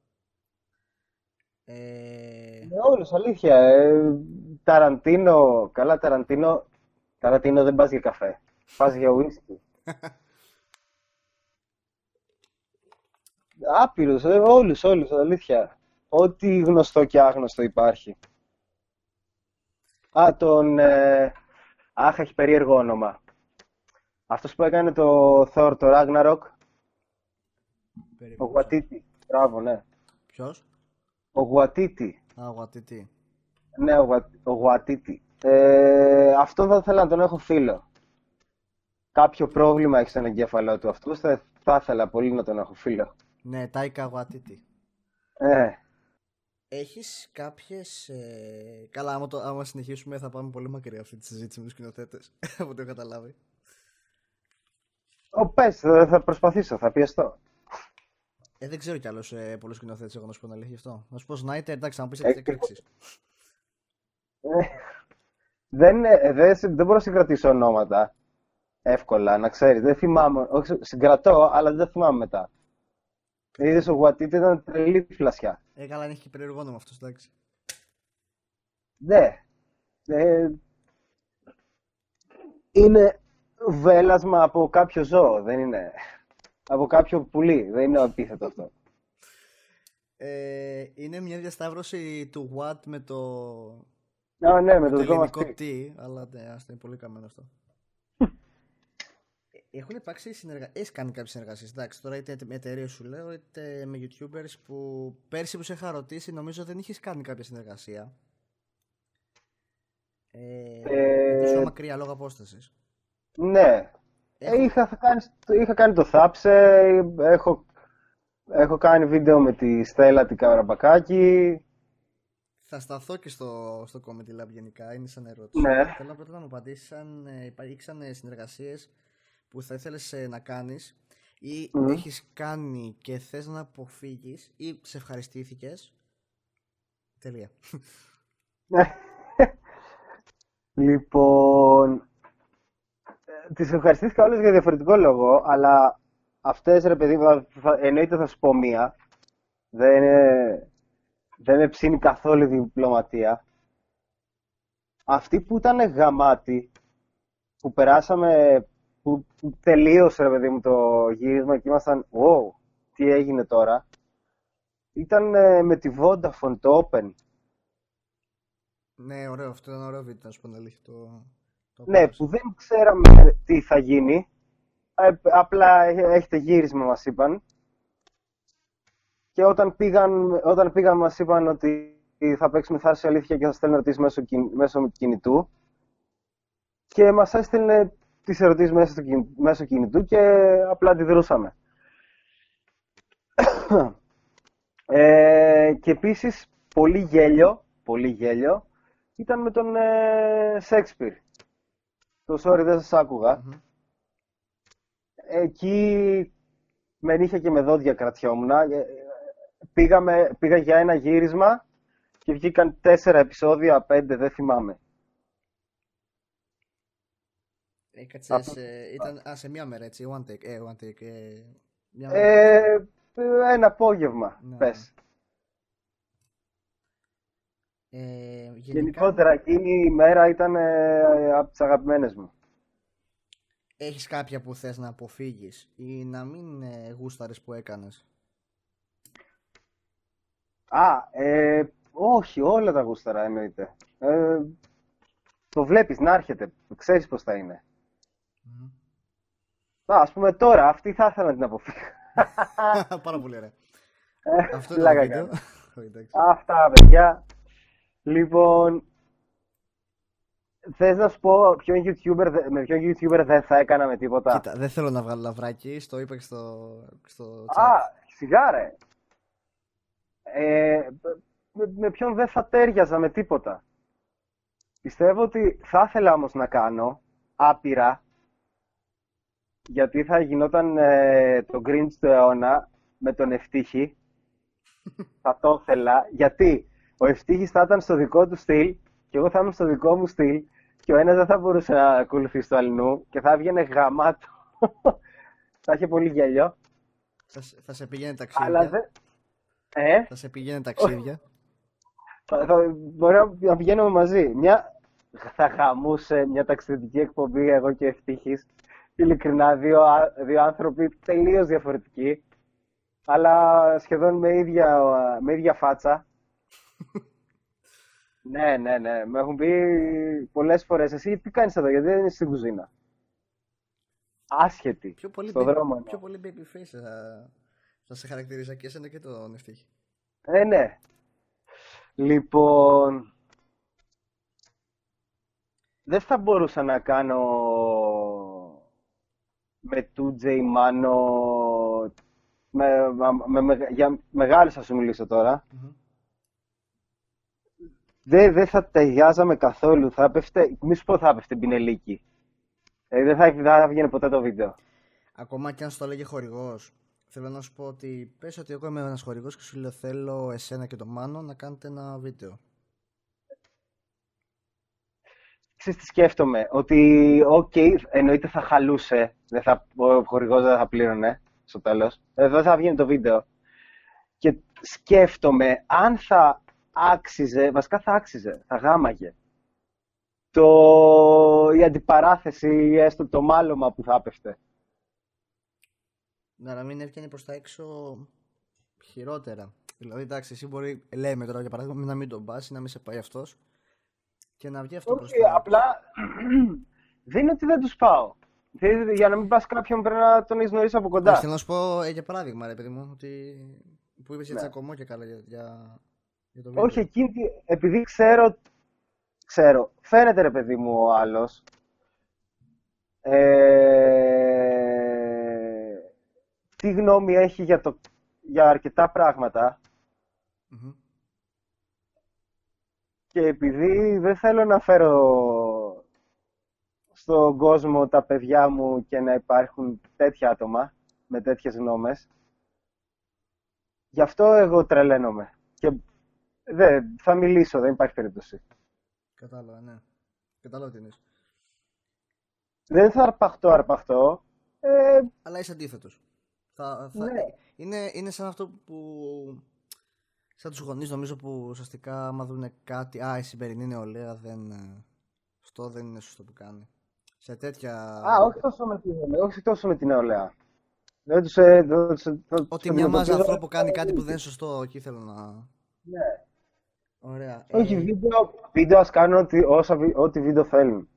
Ε... Με όλους, αλήθεια. Ε, ταραντίνο, καλά Ταραντίνο, Ταραντίνο δεν πας για καφέ. Πας για ουίσκι. *laughs* Άπειρους, ε, όλους, όλους, αλήθεια. Ό,τι γνωστό και άγνωστο υπάρχει. Α, τον... Ε... Αχ, έχει περίεργο όνομα. Αυτός που έκανε το Thor, το Ragnarok. Ο Γουατίτη. Μπράβο, ναι. Ποιος; Ο Γουατίτη. Α, ο Γουατίτη. Ναι, ο, Γουατίτη. Ε, αυτό θα ήθελα να τον έχω φίλο. Κάποιο πρόβλημα έχει στον εγκέφαλό του αυτού, θα, θα ήθελα πολύ να τον έχω φίλο. Ναι, Τάικα Γουατίτη. Ε. Έχεις κάποιες... Ε... Καλά, άμα, το, άμα συνεχίσουμε θα πάμε πολύ μακριά αυτή τη συζήτηση με τους σκηνοθέτες, *laughs* από το έχω καταλάβει. Ο, πες, θα προσπαθήσω, θα πιεστώ. Ε, δεν ξέρω κι άλλος ε, πολλούς σκηνοθέτε. Εγώ να σου πω την αλήθεια αυτό. Να σου πω Σνάιτερ, εντάξει, να μου πεις έτσι εκρήξει. Ε, δεν, ε, δεν, δεν μπορώ να συγκρατήσω ονόματα εύκολα, να ξέρεις. Δεν θυμάμαι. Όχι, συγκρατώ, αλλά δεν θυμάμαι μετά. Είδες ο Γουατίτη ήταν τρελή φλασιά. Ε, καλά, έχει και περίεργο όνομα αυτός, εντάξει. Ναι. Ε, είναι βέλασμα από κάποιο ζώο, δεν είναι από κάποιο πουλί. Δεν είναι επίθετο αυτό. Ε, είναι μια διασταύρωση του What με το. Α, ναι, με το, το ελληνικό τι, αλλά ναι, αυτό είναι πολύ καμένο αυτό. Έχουν υπάρξει συνεργασίε. Έχει κάνει κάποιες συνεργασίες. Εντάξει, τώρα είτε με εταιρείες σου λέω, είτε με YouTubers που πέρσι που σε είχα ρωτήσει, νομίζω δεν είχες κάνει κάποια συνεργασία. Ε, ε... Τόσο μακριά λόγω απόστασης. Ναι, ε, είχα, κάνεις, είχα κάνει το Θάψε, έχω, έχω κάνει βίντεο με τη Στέλλα την Καραμπακάκη. Θα σταθώ και στο, στο Comedy Lab γενικά, είναι σαν ερώτηση. Ναι. Θέλω πρώτα να μου απαντήσεις αν ε, υπήρξαν συνεργασίες που θα ήθελες ε, να κάνεις ή mm. έχεις κάνει και θες να αποφύγεις ή σε ευχαριστήθηκες. Τελεία. *laughs* λοιπόν, τις ευχαριστήθηκα όλες για διαφορετικό λόγο, αλλά αυτές ρε παιδί μου, εννοείται θα σου πω μία. Δεν, δεν με ψήνει καθόλου η διπλωματία. Αυτή που ήταν γαμάτη, που περάσαμε, που, που τελείωσε ρε παιδί μου το γύρισμα και ήμασταν, wow, τι έγινε τώρα. Ήταν ε, με τη Vodafone το Open. Ναι, ωραίο, αυτό ήταν ωραίο βίντεο, να σου πω αλήθεια. Το... Ναι, που δεν ξέραμε τι θα γίνει. Ε, απλά έχετε γύρισμα μας είπαν. Και όταν πήγαν, όταν πήγαν μας είπαν ότι θα παίξουμε θάρση αλήθεια και θα στέλνουν ερωτήσεις μέσω, μέσω κινητού. Και μας έστειλε τις ερωτήσεις μέσω, μέσω κινητού και απλά αντιδρούσαμε. *coughs* ε, και επίσης, πολύ γέλιο, πολύ γέλιο, ήταν με τον ε, Σέξπιρ. Το sorry, δεν σας ακουγα εκεί με νύχια και με δόντια κρατιόμουν. Ε, πήγαμε, πήγα για ένα γύρισμα και βγήκαν τέσσερα επεισόδια, πέντε, δεν θυμάμαι. Έκατσες, ε, ήταν α, σε μία μέρα έτσι, one take, ε, one take, ε, μια ε, ένα απόγευμα, ναι. πες. Ε, γενικά... Γενικότερα εκείνη η μέρα ήταν ε, από τις αγαπημένες μου. Έχεις κάποια που θες να αποφύγεις ή να μην ε, γούσταρες που έκανες; Α, ε, όχι, όλα τα γούσταρα εννοείται. Ε, το βλέπεις να έρχεται, ξέρεις πώς θα είναι. Mm. ας πούμε τώρα, αυτή θα ήθελα να την αποφύγω. *laughs* Πάρα πολύ ωραία. Ε, Αυτό είναι το βίντεο. *laughs* Αυτά, παιδιά. Λοιπόν, Θες να σου πω ποιον YouTuber, με ποιον YouTuber δεν θα έκανα με τίποτα; Κοίτα, δεν θέλω να βγάλω λαβράκι, το είπα και στο, στο chat. Α, σιγάρε. Ε, με, με ποιον δεν θα τέριαζα με τίποτα. Πιστεύω ότι θα ήθελα όμως να κάνω άπειρα γιατί θα γινόταν ε, το Grinch του αιώνα με τον Ευτύχη. *laughs* θα το ήθελα. Γιατί ο Ευτύχης θα ήταν στο δικό του στυλ και εγώ θα είμαι στο δικό μου στυλ και ο ένας δεν θα μπορούσε να ακολουθήσει το αλλού και θα έβγαινε γαμάτο. *laughs* θα είχε πολύ γέλιο. Θα, θα σε πήγαινε ταξίδια. Αλλά δε... ε; Θα σε πήγαινε ταξίδια. θα, θα, μπορεί να πηγαίνουμε μαζί. Μια, θα χαμούσε μια ταξιδιωτική εκπομπή εγώ και ευτύχης. Ειλικρινά, δύο, δύο άνθρωποι τελείως διαφορετικοί. Αλλά σχεδόν με ίδια, με ίδια φάτσα. *laughs* Ναι, ναι, ναι. Με έχουν πει πολλές φορές. Εσύ τι κάνεις εδώ, γιατί δεν είσαι στην κουζίνα; Άσχετη. Πιο πολύ, στον δρόμο. Πιο πολύ baby face θα, θα σε χαρακτηρίζα και εσένα και το νευτύχη. Ε, ναι. Λοιπόν. Δεν θα μπορούσα να κάνω με 2J Mano με, με, με, για μεγάλους θα σου μιλήσω δεν, δεν θα ταιριάζαμε καθόλου. Θα έπεφτε, μη σου πω θα έπεφτε πινελίκι. Ε, δεν θα, θα βγαίνει ποτέ το βίντεο. Ακόμα και αν σου το 'λεγε χορηγός, θέλω να σου πω ότι πες ότι εγώ είμαι ένας χορηγός και σου λέω θέλω εσένα και τον Μάνο να κάνετε ένα βίντεο. Ξέρεις τι σκέφτομαι, ότι OK, okay, εννοείται θα χαλούσε, δεν θα, ο χορηγός δεν θα πλήρωνε στο τέλος, εδώ θα βγαίνει το βίντεο. Και σκέφτομαι, αν θα άξιζε, βασικά θα άξιζε, θα γάμαγε. Το, η αντιπαράθεση, έστω το μάλωμα που θα έπεφτε. Να, να μην έβγαινε προς τα έξω χειρότερα. Δηλαδή, εντάξει, εσύ μπορεί, λέμε τώρα για παράδειγμα, να μην τον πας, να μην σε πάει αυτός και να βγει αυτό προς τα απλά *clears throat* δεν είναι ότι δεν τους πάω. Για να μην πας κάποιον πρέπει να τον έχεις νωρίς από κοντά. Θέλω να σου πω ε, για παράδειγμα, ρε παιδί μου, ότι που είπες για ναι. τσακωμό και καλά για, για όχι, εκεί, επειδή ξέρω, ξέρω, φαίνεται ρε παιδί μου ο άλλος, ε, τι γνώμη έχει για, το, για αρκετά και επειδή δεν θέλω να φέρω στον κόσμο τα παιδιά μου και να υπάρχουν τέτοια άτομα με τέτοιες γνώμες, γι' αυτό εγώ τρελαίνομαι. Και δεν, θα μιλήσω, δεν υπάρχει περίπτωση. Κατάλαβα, ναι. Κατάλαβα τι εννοείς. Δεν θα αρπαχτώ, αρπαχτώ. Ε... Αλλά είσαι αντίθετος. Θα, θα... Ναι. Είναι, είναι σαν αυτό που. Σαν τους γονείς νομίζω που ουσιαστικά άμα δουν κάτι. Α, η σημερινή νεολαία δεν. Αυτό δεν είναι σωστό που κάνει. Σε τέτοια. Α, όχι τόσο με την, όχι τόσο με την νεολαία. Δεν τους, ε, Ότι μια μάζα ανθρώπου κάνει κάτι που δεν είναι σωστό, εκεί θέλω να. Ναι. Ωραία. Όχι, ε... βίντεο, βίντεο ας κάνουν ό,τι, όσα, ό,τι βίντεο θέλουν.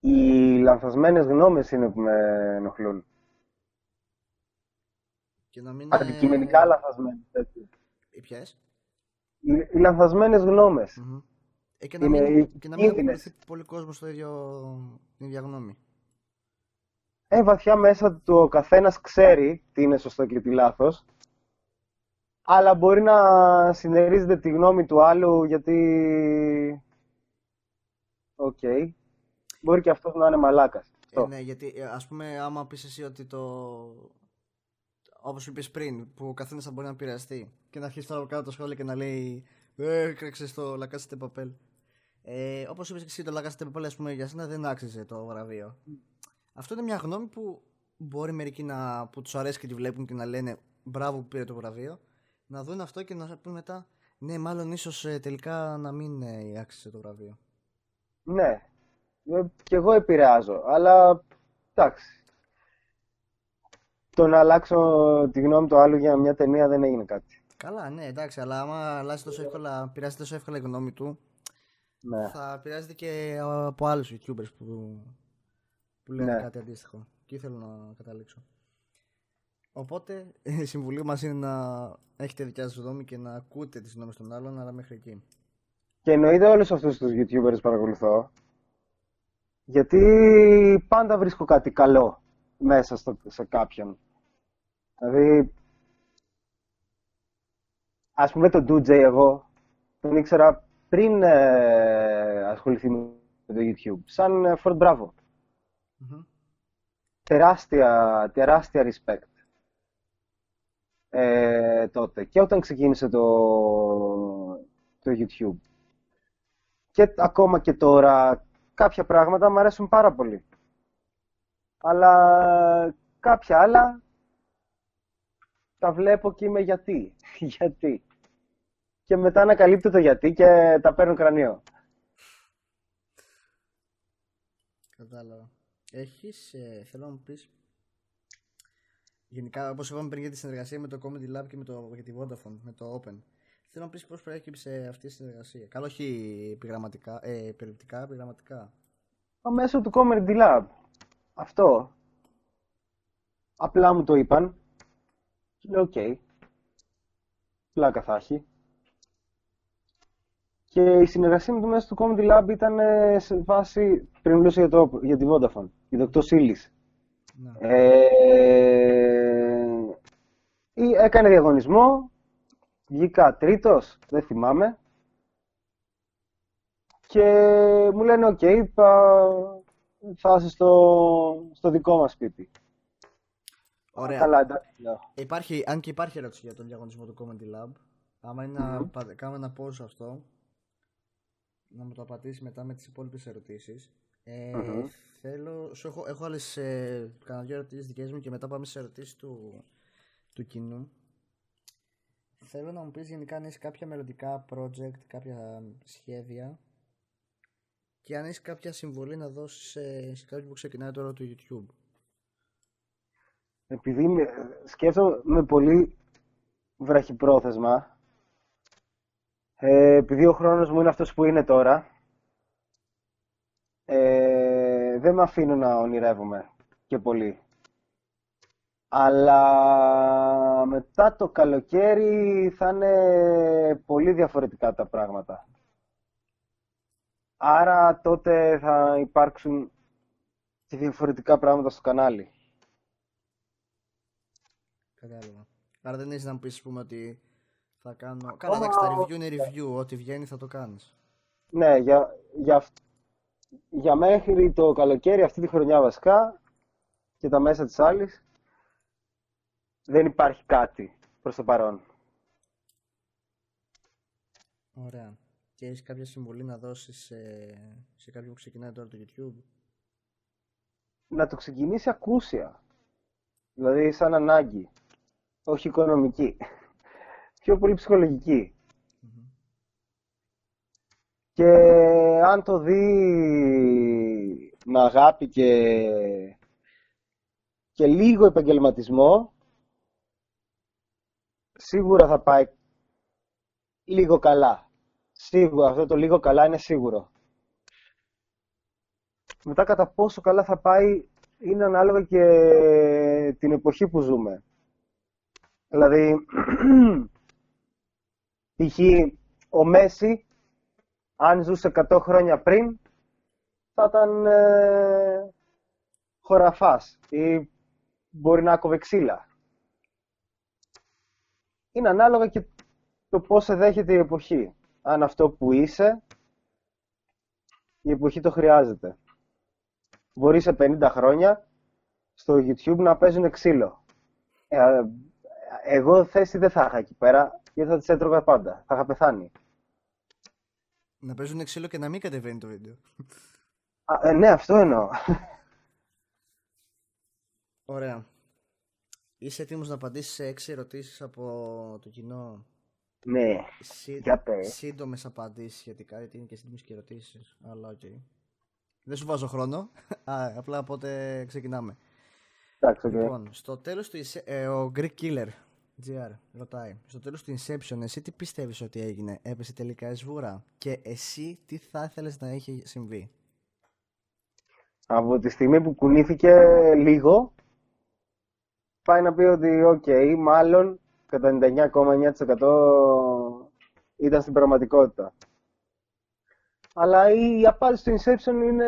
Οι λανθασμένες γνώμες είναι που με ενοχλούν. Και να μην Αντικειμενικά είναι... λανθασμένες, έτσι. Οι ποιες; Οι, οι λανθασμένες γνώμες. Mm-hmm. Ε, και να είναι, μην, και να μην ακολουθεί πολύ κόσμος στο ίδιο, την ίδια γνώμη. Ε, βαθιά μέσα του ο καθένας ξέρει τι είναι σωστό και τι λάθος αλλά μπορεί να συνερίζεται τη γνώμη του άλλου γιατί... OK. Okay. Μπορεί και αυτός να είναι μαλάκας. Ε, ναι, γιατί ε, ας πούμε άμα πεις εσύ ότι το... Όπως είπες πριν, που ο καθένας θα μπορεί να πειραστεί και να αρχίσει τώρα κάτω το σχόλιο και να λέει Ε, έκραξες το Λακάσετε Παπέλ. Ε, όπως είπες και εσύ το Λακάσετε Παπέλ, ας πούμε, για σένα δεν άξιζε το βραβείο. Αυτό είναι μια γνώμη που μπορεί μερικοί να, που τους αρέσει και τη βλέπουν και να λένε μπράβο που πήρε το βραβείο, να δουν αυτό και να πούν μετά ναι, μάλλον ίσως ε, τελικά να μην ε, άξιζε το βραβείο. Ναι, ε, και εγώ επηρεάζω, αλλά εντάξει. Το να αλλάξω τη γνώμη του άλλου για μια ταινία δεν έγινε κάτι. Καλά, ναι, εντάξει, αλλά άμα αλλάζει τόσο εύκολα, πειράζει τόσο εύκολα η γνώμη του, Ναι. θα πειράζεται και από άλλους YouTubers που, που λένε Ναι. κάτι αντίστοιχο. Και θέλω να καταλήξω. Οπότε, *laughs* η συμβουλή μας είναι να έχετε δικιά σας γνώμη και να ακούτε τις γνώμες των άλλων, αλλά μέχρι εκεί. Και εννοείται όλους αυτούς τους YouTubers που παρακολουθώ, γιατί πάντα βρίσκω κάτι καλό μέσα στο, σε κάποιον. Δηλαδή, ας πούμε τον DJ εγώ, τον ήξερα πριν ε, ασχοληθεί με το YouTube, σαν ε, Ford Bravo. Μμμ. Τεράστια, τεράστια respect ε, τότε. Και όταν ξεκίνησε το, το YouTube. Και ακόμα και τώρα κάποια πράγματα μου αρέσουν πάρα πολύ. Αλλά κάποια άλλα τα βλέπω και είμαι γιατί. *laughs* γιατί. Και μετά ανακαλύπτω το γιατί και τα παίρνω κρανίο. Κατάλαβα. Έχεις, ε, θέλω να μου πεις, γενικά όπως είπαμε πριν για τη συνεργασία με το Comedy Lab και με το, για τη Vodafone, με το Open. Θέλω να πεις πώς προέκυψε αυτή η συνεργασία. Καλό όχι επιγραμματικά, ε, περιληπτικά, επιγραμματικά. Μέσω του Comedy Lab. Αυτό. Απλά μου το είπαν. Και λέω, οκ. Πλάκα θα έχει. Και η συνεργασία με το μέσο του Comedy Lab ήταν ε, σε βάση, πριν μιλούσα για, το, για τη Vodafone, η Δοκτώ Σίλης. Ναι. Ε, ή έκανε διαγωνισμό, βγήκα τρίτος, δεν θυμάμαι. Και μου λένε, οκ, θα, θα είσαι στο, στο δικό μας σπίτι. Ωραία. Καλά, εντάξει, λέω. Υπάρχει, αν και υπάρχει ερώτηση για τον διαγωνισμό του Comedy Lab, άμα είναι να πα- κάνουμε ένα pause σε αυτό, να μου το απαντήσεις μετά με τις υπόλοιπες ερωτήσεις. Ε, Μμμ. Θέλω, σου έχω, έχω άλλες ε, κανένα δύο ερωτήσεις δικές μου και μετά πάμε σε ερωτήσεις του, του κοινού. Θέλω να μου πεις γενικά αν έχεις κάποια μελλοντικά project, κάποια σχέδια και αν έχεις κάποια συμβολή να δώσεις σε, σε κάποιον που ξεκινάει τώρα το YouTube. Επειδή με- σκέφτομαι πολύ βραχυπρόθεσμα, ε, επειδή ο χρόνος μου είναι αυτός που είναι τώρα, ε, δεν με αφήνω να ονειρεύομαι και πολύ. Αλλά μετά το καλοκαίρι θα είναι πολύ διαφορετικά τα πράγματα. Άρα τότε θα υπάρξουν και διαφορετικά πράγματα στο κανάλι. Κατάλαβα. Άρα δεν έχεις να μου πεις, ας πούμε, ότι θα κάνω... Καλά, εντάξει, τα review είναι review, ό,τι βγαίνει θα το κάνεις. Ναι, για, για, αυ- για μέχρι το καλοκαίρι αυτή τη χρονιά βασικά και τα μέσα της άλλης δεν υπάρχει κάτι προς το παρόν. Ωραία. Και έχεις κάποια συμβολή να δώσεις σε, σε κάποιον που ξεκινάει τώρα το YouTube; Να το ξεκινήσει ακούσια. Δηλαδή σαν ανάγκη. Όχι οικονομική. Πιο πολύ ψυχολογική. Μμμ. Και αν το δει με αγάπη και, και λίγο επαγγελματισμό, σίγουρα θα πάει λίγο καλά. Σίγουρα, αυτό το λίγο καλά είναι σίγουρο. Μετά κατά πόσο καλά θα πάει είναι ανάλογα και την εποχή που ζούμε. Δηλαδή, *clears throat* π.χ. ο Μέση αν ζούσε 100 χρόνια πριν, θα ήταν ε, χωραφάς ή μπορεί να κόβε ξύλα. Είναι ανάλογα και το πώς σε δέχεται η εποχή. Αν αυτό που είσαι, η εποχή το χρειάζεται. μπορεί σε 50 χρόνια στο YouTube να παίζουν ξύλο. Ε, εγώ θέση δεν θα είχα εκεί πέρα, γιατί θα τις έτρωγα πάντα. Θα είχα πεθάνει. Να παίζουν ξύλο και να μην κατεβαίνει το βίντεο. Α, ε, ναι, αυτό εννοώ. Ωραία. Είσαι έτοιμος να απαντήσεις σε έξι ερωτήσεις από το κοινό; Ναι, Σύ... για πες. Σύντομες απαντήσεις σχετικά, γιατί είναι και σύντομες και ερωτήσεις. Αλλά οκ. Δεν σου βάζω χρόνο. Α, απλά οπότε ξεκινάμε. Εντάξει, οκ. Λοιπόν, στο τέλος του... Ince- Ε, ο Greek Killer, GR, ρωτάει. Στο τέλος του Inception, εσύ τι πιστεύεις ότι έγινε; Έπεσε τελικά η σβούρα; Και εσύ τι θα ήθελες να είχε συμβεί; Από τη στιγμή που κουνήθηκε λίγο, πάει να πει ότι οκ, μάλλον κατά 99,9% ήταν στην πραγματικότητα. Αλλά η απάντηση του Inception είναι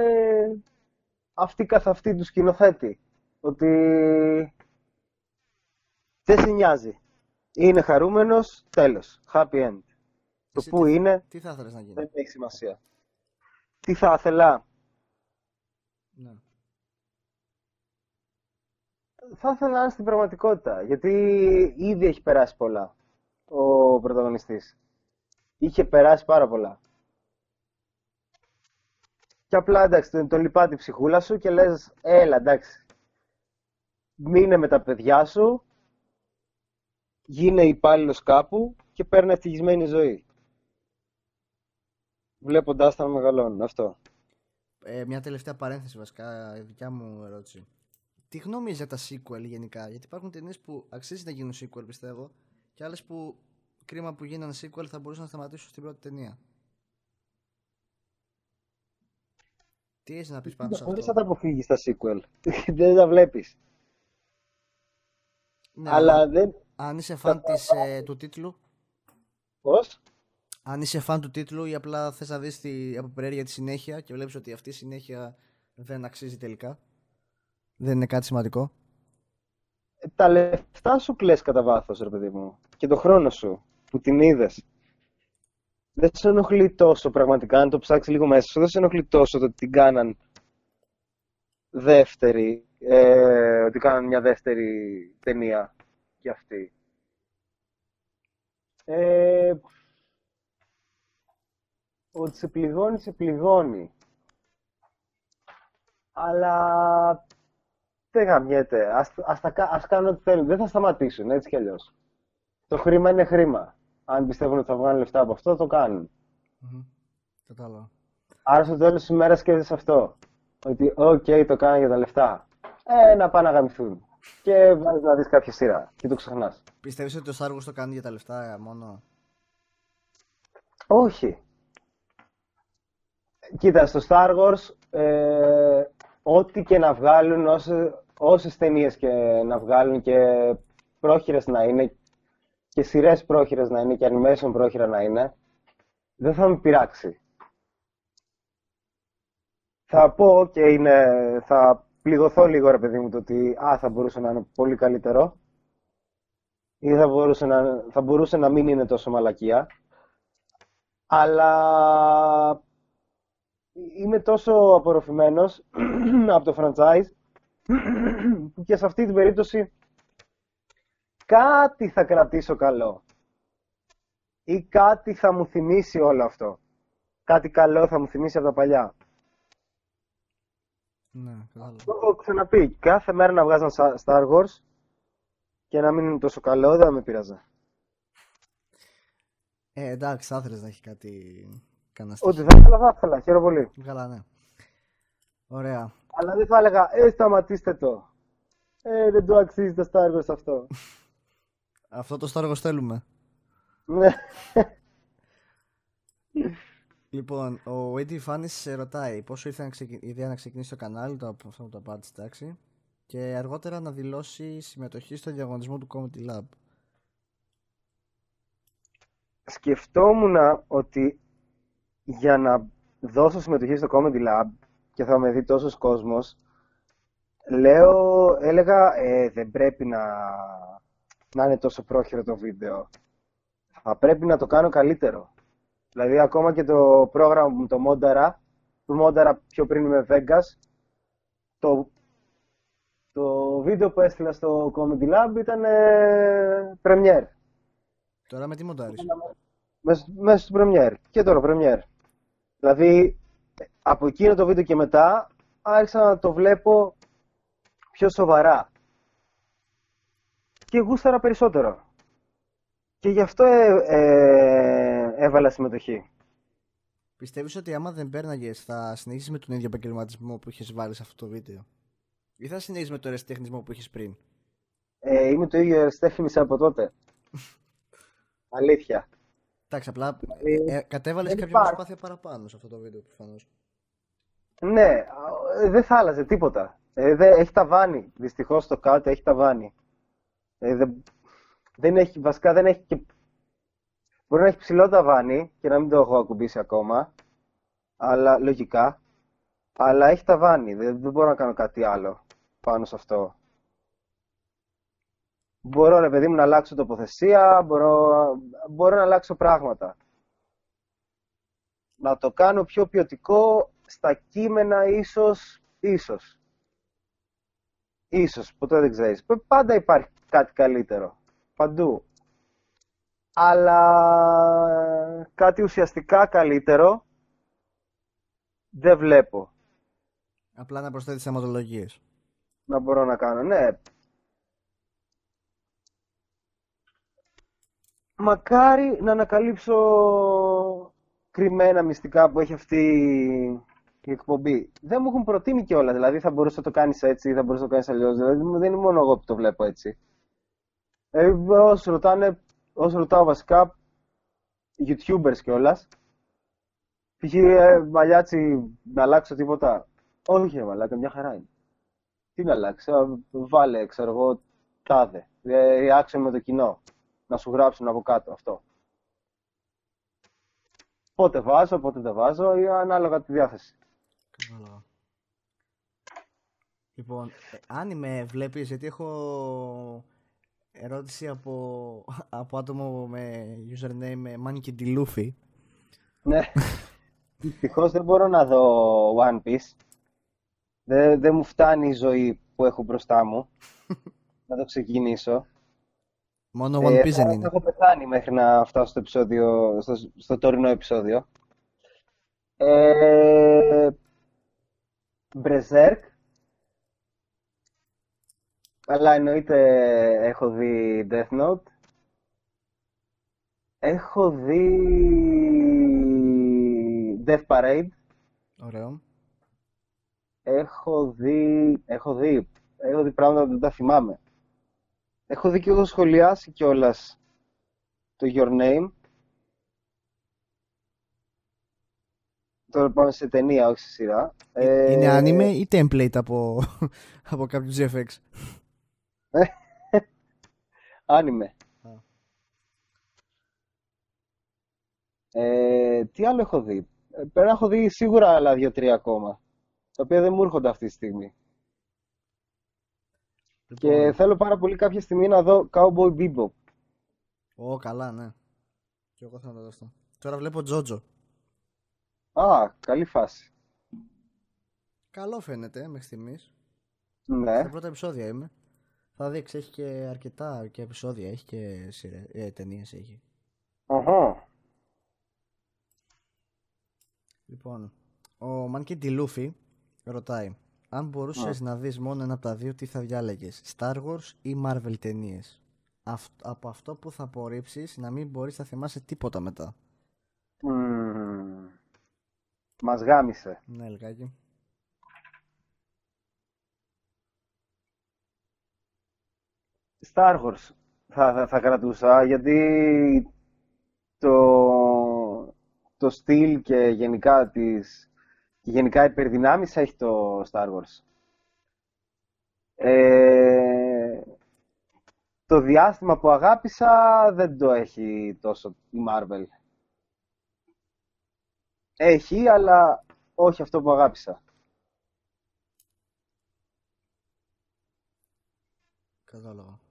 αυτή καθ' αυτή τους σκηνοθέτη. Ότι δεν σε νοιάζει. Είναι χαρούμενος, τέλος. Happy end. Το Εσύ που τι- είναι Τι θα ήθελες να γίνει; δεν έχει σημασία. Τι θα ήθελα. Ναι. Θα ήθελα να είναι στην πραγματικότητα, γιατί ήδη έχει περάσει πολλά ο πρωταγωνιστής. Είχε περάσει πάρα πολλά. Και απλά εντάξει, τον, τον λυπά τη ψυχούλα σου και λες, έλα εντάξει, μείνε με τα παιδιά σου, γίνε υπάλληλος κάπου και παίρνει ευτυχισμένη ζωή. Βλέποντάς τα να μεγαλώνουν, αυτό. Ε, μια τελευταία παρένθεση βασικά, η δικιά μου ερώτηση. Τι γνώμη για τα sequel γενικά, γιατί υπάρχουν ταινίες που αξίζει να γίνουν sequel πιστεύω και άλλες που κρίμα που γίνανε sequel θα μπορούσαν να σταματήσουν στην πρώτη ταινία. Τι έχεις να πεις πάνω σε Μπορείς αυτό; να τα αποφύγεις τα sequel. *laughs* δεν τα βλέπεις. Ναι, Αλλά δεν... Αν είσαι φαν της, ε, του τίτλου, Πώς; αν είσαι φαν του τίτλου ή απλά θες να δεις τη, από περιέργεια τη συνέχεια και βλέπεις ότι αυτή η συνέχεια δεν αξίζει τελικά, δεν είναι κάτι σημαντικό. Τα λεφτά σου κλαις κατά βάθος, ρε παιδί μου. Και το χρόνο σου, που την είδες. Δεν σε ενοχλεί τόσο πραγματικά, αν το ψάξεις λίγο μέσα σου, δεν σε ενοχλεί τόσο το ότι την κάναν δεύτερη, ε, ότι κάναν μια δεύτερη ταινία για αυτή. Ε, ότι σε πληγώνει, σε πληγώνει. Αλλά δεν γαμιέται. Ας, ας, τα, κα- ας κάνουν ό,τι θέλουν. Δεν θα σταματήσουν, έτσι κι αλλιώς. Το χρήμα είναι χρήμα. Αν πιστεύουν ότι θα βγάλουν λεφτά από αυτό, το κάνουν. Μμμ. Κατάλαβα. Άρα στο τέλος της ημέρας σκέφτεσαι αυτό. Ότι, οκ, το κάνανε για τα λεφτά. Ε, να πάνε να γαμηθούν. Και βάζεις να δεις κάποια σειρά. Και το ξεχνάς. Πιστεύεις ότι το Star Wars το κάνει για τα λεφτά ε, μόνο; Όχι. Κοίτα, στο Star Wars, ε, ό,τι και να βγάλουν, όσες, όσες ταινίες και να βγάλουν και πρόχειρες να είναι, και σειρές πρόχειρες να είναι, και animation πρόχειρα να είναι, δεν θα με πειράξει. Θα πω, ok, είναι, θα πληγωθώ λίγο, ρε παιδί μου, το ότι α, θα μπορούσε να είναι πολύ καλύτερο ή θα μπορούσε να, θα μπορούσε να μην είναι τόσο μαλακία. Αλλά είμαι τόσο απορροφημένος *clears throat* από το franchise *clears throat* που και σε αυτή την περίπτωση κάτι θα κρατήσω καλό. Ή κάτι θα μου θυμίσει όλο αυτό. Κάτι καλό θα μου θυμίσει από τα παλιά. Ναι, κατάλαβα. Το έχω ξαναπεί. Κάθε μέρα να βγάζαν Sa- Star Wars και να μην είναι τόσο καλό δεν θα με πειράζα. Ε, εντάξει, θα ήθελες να έχει κάτι. Κανένα Ό,τι στοιχείο. θα ήθελα, θα ήθελα. Χαίρομαι πολύ. Καλά, ναι. Ωραία. Αλλά δεν θα έλεγα, ε, σταματήστε το. Ε, δεν το αξίζει το Star Wars αυτό. Αυτό το Star Wars θέλουμε. Ναι. *laughs* Λοιπόν, ο Eddie Fannis σε ρωτάει πόσο ήρθε να ξεκι... η ιδέα να ξεκινήσει το κανάλι, το αυτό μου το απάντησε, εντάξει. Και αργότερα να δηλώσει συμμετοχή στο διαγωνισμό του Comedy Lab. Σκεφτόμουν ότι για να δώσω συμμετοχή στο Comedy Lab και θα με δει τόσος κόσμος, λέω, έλεγα, ε, δεν πρέπει να, να είναι τόσο πρόχειρο το βίντεο. Θα πρέπει να το κάνω καλύτερο. Δηλαδή, ακόμα και το πρόγραμμα που το μόνταρα, που μόνταρα πιο πριν με Vegas, το, το βίντεο που έστειλα στο Comedy Lab ήταν ε, Premiere. Τώρα με τι μοντάρεις; Μέσα στο Premiere. Και τώρα Premiere. Δηλαδή, από εκείνο το βίντεο και μετά, άρχισα να το βλέπω πιο σοβαρά. Και γούσταρα περισσότερο. Και γι' αυτό ε, ε, έβαλα συμμετοχή. Πιστεύεις ότι άμα δεν πέρναγες θα συνεχίσεις με τον ίδιο επαγγελματισμό που είχες βάλει σε αυτό το βίντεο; Ή θα συνεχίσεις με το ερασιτέχνισμό που είχες πριν; Ε, είμαι το ίδιο ερασιτέχνης από τότε. *laughs* Αλήθεια. Εντάξει, απλά ε, ε, κατέβαλες κάποια υπάρχει. προσπάθεια παραπάνω σε αυτό το βίντεο προφανώς. Ναι, ε, δεν θα άλλαζε τίποτα. Ε, δεν, έχει ταβάνι. Δυστυχώς το κάτω έχει ταβάνι. Ε, δεν, δεν έχει, βασικά δεν έχει και Μπορεί να έχεις ψηλό ταβάνι και να μην το έχω ακουμπήσει ακόμα. Αλλά λογικά. Αλλά έχει ταβάνι. Δεν, δεν μπορώ να κάνω κάτι άλλο πάνω σε αυτό. Μπορώ, ρε παιδί μου, να αλλάξω τοποθεσία, μπορώ, μπορώ να αλλάξω πράγματα. Να το κάνω πιο ποιοτικό στα κείμενα ίσως, ίσως. Ίσως, ποτέ δεν ξέρεις. Πάντα υπάρχει κάτι καλύτερο. Παντού αλλά κάτι ουσιαστικά καλύτερο δεν βλέπω. Απλά να προσθέτεις θεματολογίες. Να μπορώ να κάνω, ναι. Μακάρι να ανακαλύψω κρυμμένα μυστικά που έχει αυτή η εκπομπή. Δεν μου έχουν προτείνει κιόλας. Δηλαδή θα μπορούσε να το κάνεις έτσι ή θα μπορούσε να το κάνεις αλλιώς. Δηλαδή δεν είναι μόνο εγώ που το βλέπω έτσι. Ε, όσοι ρωτάνε όσο ρωτάω βασικά, YouTubers κιόλας. Π.χ. Ε, μαλλιάτσι να αλλάξω τίποτα. Όχι, μαλάκα, μια χαρά είναι. Τι να αλλάξω, βάλε, ξέρω εγώ, τάδε. Reaction με το κοινό. Να σου γράψουν από κάτω αυτό. Πότε βάζω, πότε δεν βάζω, ή ανάλογα τη διάθεση. Κατάλαβα. Λοιπόν, ε, αν με βλέπεις, γιατί έχω ερώτηση από, από άτομο με username Monkey D. Luffy. Ναι. Δυστυχώς δεν μπορώ να δω One Piece. Δεν, δεν μου φτάνει η ζωή που έχω μπροστά μου. να το ξεκινήσω. Μόνο One Piece δεν είναι. Έχω πεθάνει μέχρι να φτάσω στο, επεισόδιο, στο, στο τωρινό επεισόδιο. Ε, Berserk αλλά εννοείται έχω δει Death Note. Έχω δει Death Parade. Ωραίο. Έχω δει, έχω δει, έχω δει πράγματα που δεν τα θυμάμαι. Έχω δει και έχω σχολιάσει κιόλας το Your Name. Τώρα πάμε σε ταινία, όχι σε σειρά. Ε, είναι ε... anime ή template από, *laughs* από κάποιο GFX. Άνιμε. Ε, τι άλλο έχω δει; Ε, πέρα έχω δει σίγουρα άλλα δύο-τρία ακόμα. Τα οποία δεν μου έρχονται αυτή τη στιγμή. Και λοιπόν. θέλω πάρα πολύ κάποια στιγμή να δω Cowboy Bebop. Ω, καλά, ναι. Και εγώ θέλω να δω αυτό. Τώρα βλέπω Τζότζο. Α, καλή φάση. Καλό φαίνεται μέχρι στιγμής. Ναι. Στα πρώτα επεισόδια είμαι. Θα δείξει, έχει και αρκετά και επεισόδια, έχει και σειρές, ε, ταινίες έχει. Αχα. Λοιπόν, ο Μάνκι Λούφι ρωτάει αν μπορούσες να δεις μόνο ένα από τα δύο τι θα διάλεγες, Star Wars ή Marvel ταινίες; από αυτό που θα απορρίψεις να μην μπορείς να θυμάσαι τίποτα μετά. Mm. Μας γάμισε. Ναι, λιγάκι. Star Wars θα, θα, κρατούσα γιατί το, το στυλ και γενικά τις και γενικά υπερδυνάμεις έχει το Star Wars. Ε, το διάστημα που αγάπησα δεν το έχει τόσο η Marvel. Έχει, αλλά όχι αυτό που αγάπησα. Κατάλαβα.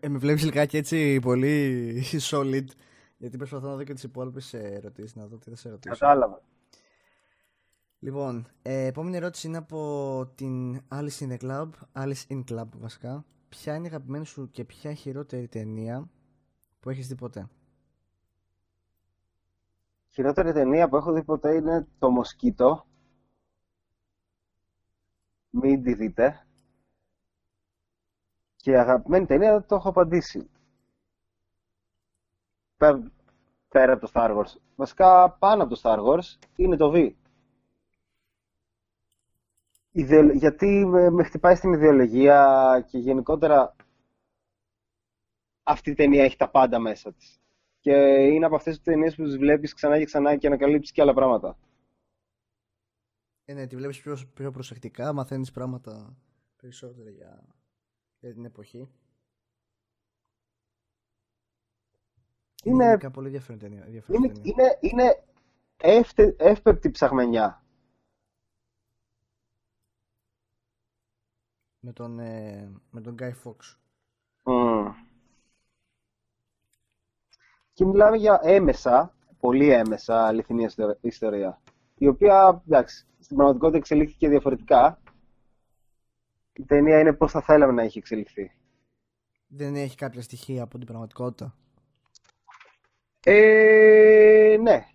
Ε, με βλέπεις λιγάκι έτσι πολύ *laughs* solid. Γιατί προσπαθώ να δω και τις υπόλοιπες ερωτήσεις, να δω τι θα σε ρωτήσω. Κατάλαβα. Λοιπόν, ε, επόμενη ερώτηση είναι από την Alice in the Club, Alice in Club βασικά. Ποια είναι η αγαπημένη σου και ποια η χειρότερη ταινία που έχεις δει ποτέ; Χειρότερη ταινία που έχω δει ποτέ είναι το Μοσκίτο. Μην τη δείτε. Και η αγαπημένη ταινία το έχω απαντήσει. Πέρα από το Star Wars. Βασικά πάνω από το Star Wars είναι το V. Γιατί με χτυπάει στην ιδεολογία και γενικότερα αυτή η ταινία έχει τα πάντα μέσα της. Και είναι από αυτές τις ταινίες που τις βλέπεις ξανά και ξανά και ανακαλύψεις και άλλα πράγματα. Ε, ναι, τη βλέπεις πιο, πιο προσεκτικά, μαθαίνεις πράγματα περισσότερα για, για την εποχή. Είναι, είναι πολύ ενδιαφέροντη ταινία. Είναι, είναι, είναι εύπεπτη ψαγμενιά. Με τον, ε, με τον Guy Fox. Και μιλάμε για έμεσα, πολύ έμεσα αληθινή ιστορία. Η οποία, εντάξει, στην πραγματικότητα εξελίχθηκε διαφορετικά. Η ταινία είναι πώς θα θέλαμε να έχει εξελιχθεί. Δεν έχει κάποια στοιχεία από την πραγματικότητα. Ε, ναι.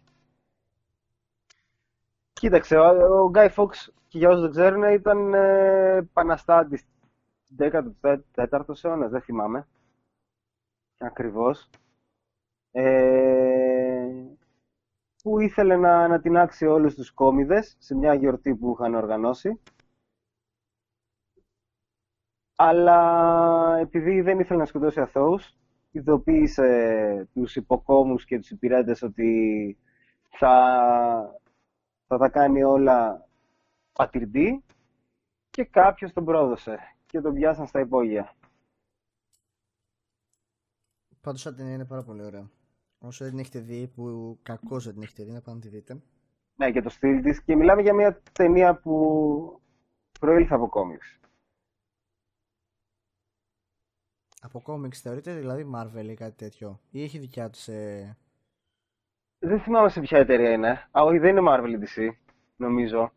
Κοίταξε, ο Γκάι Φόξ, και για όσους δεν ξέρουν, ήταν ε, επαναστάτης 14ο αιώνας, δεν θυμάμαι. Ακριβώς. Ε, που ήθελε να ανατινάξει όλους τους κόμιδες σε μια γιορτή που είχαν οργανώσει. Αλλά επειδή δεν ήθελε να σκοτώσει αθώους, ειδοποίησε τους υποκόμους και τους υπηρέτες ότι θα, θα τα κάνει όλα πατυρντή και κάποιος τον πρόδωσε και τον πιάσαν στα υπόγεια. Πάντως την είναι πάρα πολύ ωραία. Όσο δεν την έχετε δει, που κακώς δεν την έχετε δει, να πάμε να τη δείτε. Ναι, και το στυλ της. Και μιλάμε για μια ταινία που προήλθε από κόμιξ. Από κόμιξ θεωρείται δηλαδή Marvel ή κάτι τέτοιο. Ή έχει δικιά τους σε. Δεν θυμάμαι σε ποια εταιρεία είναι. Α, όχι, δεν είναι Marvel ή DC, νομίζω.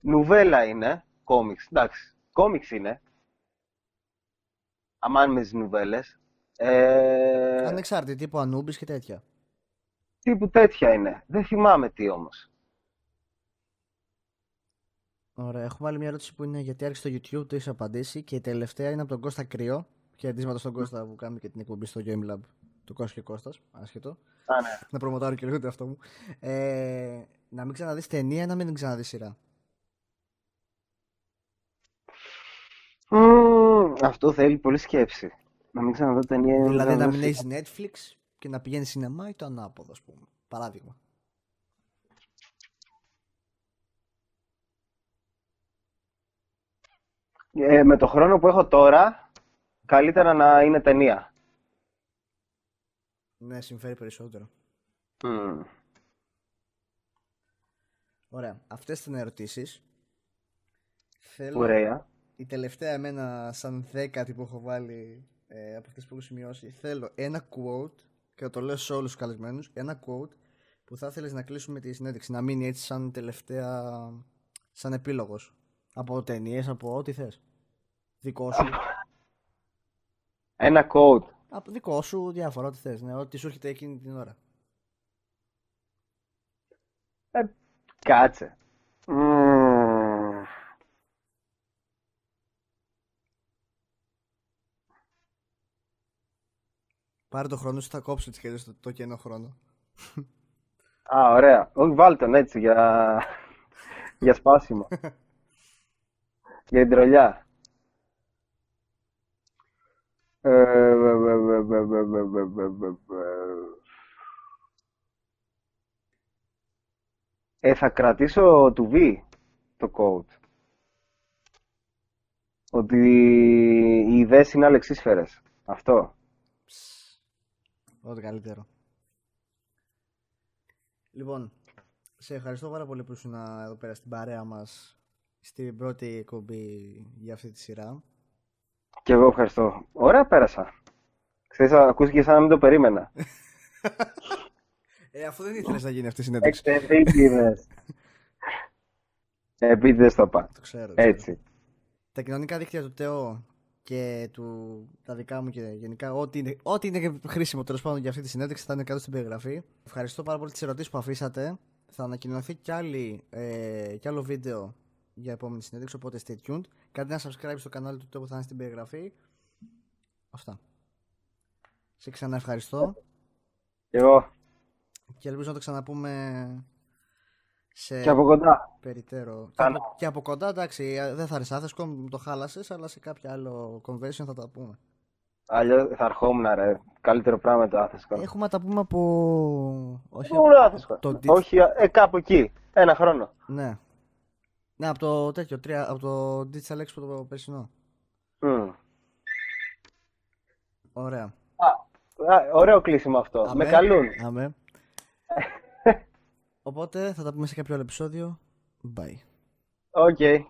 Νουβέλα είναι, κόμιξ. Εντάξει, κόμιξ είναι. Αμάν με τις νουβέλες. Ε... Ανεξάρτητη, τύπου Ανούμπης και τέτοια. Τύπου τέτοια είναι. Δεν θυμάμαι τι όμως. Ωραία, έχουμε άλλη μια ερώτηση που είναι γιατί άρχισε στο YouTube, το έχεις απαντήσει και η τελευταία είναι από τον Κώστα Κρύο. Χαιρετίσματα στον Κώστα που κάνει και την εκπομπή στο Game Lab. Το Κώστας και Κώστας, άσχετο. Α, ναι. να προμοτάρω και λίγο το αυτό μου. Ε, να μην ξαναδείς ταινία ή να μην ξαναδείς σειρά; Mm, αυτό θέλει πολύ σκέψη. Να μην ξαναδώ ταινία. Δηλαδή να μην έχεις Netflix και να πηγαίνεις σινεμά ή το ανάποδο, ας πούμε. Παράδειγμα. Ε, με το χρόνο που έχω τώρα, καλύτερα να είναι ταινία. Ναι, συμφέρει περισσότερο. Mm. Ωραία. Αυτές ήταν ερωτήσεις. Θέλω... Ωραία. Η τελευταία εμένα σαν δέκατη που έχω βάλει ε, από αυτές που έχω σημειώσει, θέλω ένα quote και το λέω σε όλους τους καλεσμένους. Ένα quote που θα ήθελες να κλείσουμε τη συνέντευξη. Να μείνει έτσι σαν τελευταία. σαν επίλογος. Από ταινίες, από ό,τι θες. Δικό σου. Ένα quote. Από δικό σου, διάφορα, ό,τι θες. Ναι, ό,τι σου έρχεται εκείνη την ώρα. Ε, κάτσε. Πάρε το χρόνο σου, θα κόψω τις χέρες το, το κενό χρόνο. Α, ωραία. Όχι, βάλτε τον έτσι για, για σπάσιμο. *laughs* για την τρολιά. Ε, θα κρατήσω του V το code. Ότι οι ιδέες είναι αλεξίσφαιρες. Αυτό. Ό,τι καλύτερο. Λοιπόν, σε ευχαριστώ πάρα πολύ που ήσουν εδώ πέρα στην παρέα μας στην πρώτη εκπομπή για αυτή τη σειρά. Και εγώ ευχαριστώ. Ωραία πέρασα. Ξέρεις, ακούστηκες σαν να μην το περίμενα. *laughs* Ε, αφού δεν ήθελες να γίνει αυτή η συνέντευξη. *laughs* Επίτηδες. Επίτηδες το είπα. Το ξέρω. το ξέρω. Έτσι. Τα κοινωνικά δίκτυα του ΤΕΟ και του, τα δικά μου και γενικά ό,τι είναι, ό,τι είναι χρήσιμο τέλος πάντων για αυτή τη συνέντευξη θα είναι κάτω στην περιγραφή. Ευχαριστώ πάρα πολύ τις ερωτήσεις που αφήσατε. Θα ανακοινωθεί κι, άλλη, ε, κι άλλο βίντεο για επόμενη συνέντευξη, οπότε stay tuned. Κάντε ένα subscribe στο κανάλι του ΤΕΟ που θα είναι στην περιγραφή. Αυτά. Σε ξανά ευχαριστώ Και εγώ. και ελπίζω να το ξαναπούμε σε Και από κοντά. περιττέρω. Και Καλά. από, και από κοντά, εντάξει, ε, δεν θα ρισάθες, μου το χάλασες, αλλά σε κάποιο άλλο convention θα τα πούμε. Αλλιώς θα ερχόμουν, ρε. Καλύτερο πράγμα το Athens Con. Έχουμε να τα πούμε από. Όχι, Πού είναι Athens Con? το Dig- Όχι, ε, κάπου εκεί. Ένα χρόνο. Ναι. Ναι, από το τέτοιο, τρία, από το Digital Expo το περσινό. Μμ. Ωραία. Α, ωραίο κλείσιμο αυτό. Αμέ. Με καλούν. Αμέ. *laughs* Οπότε θα τα πούμε σε κάποιο άλλο επεισόδιο. Bye. OK.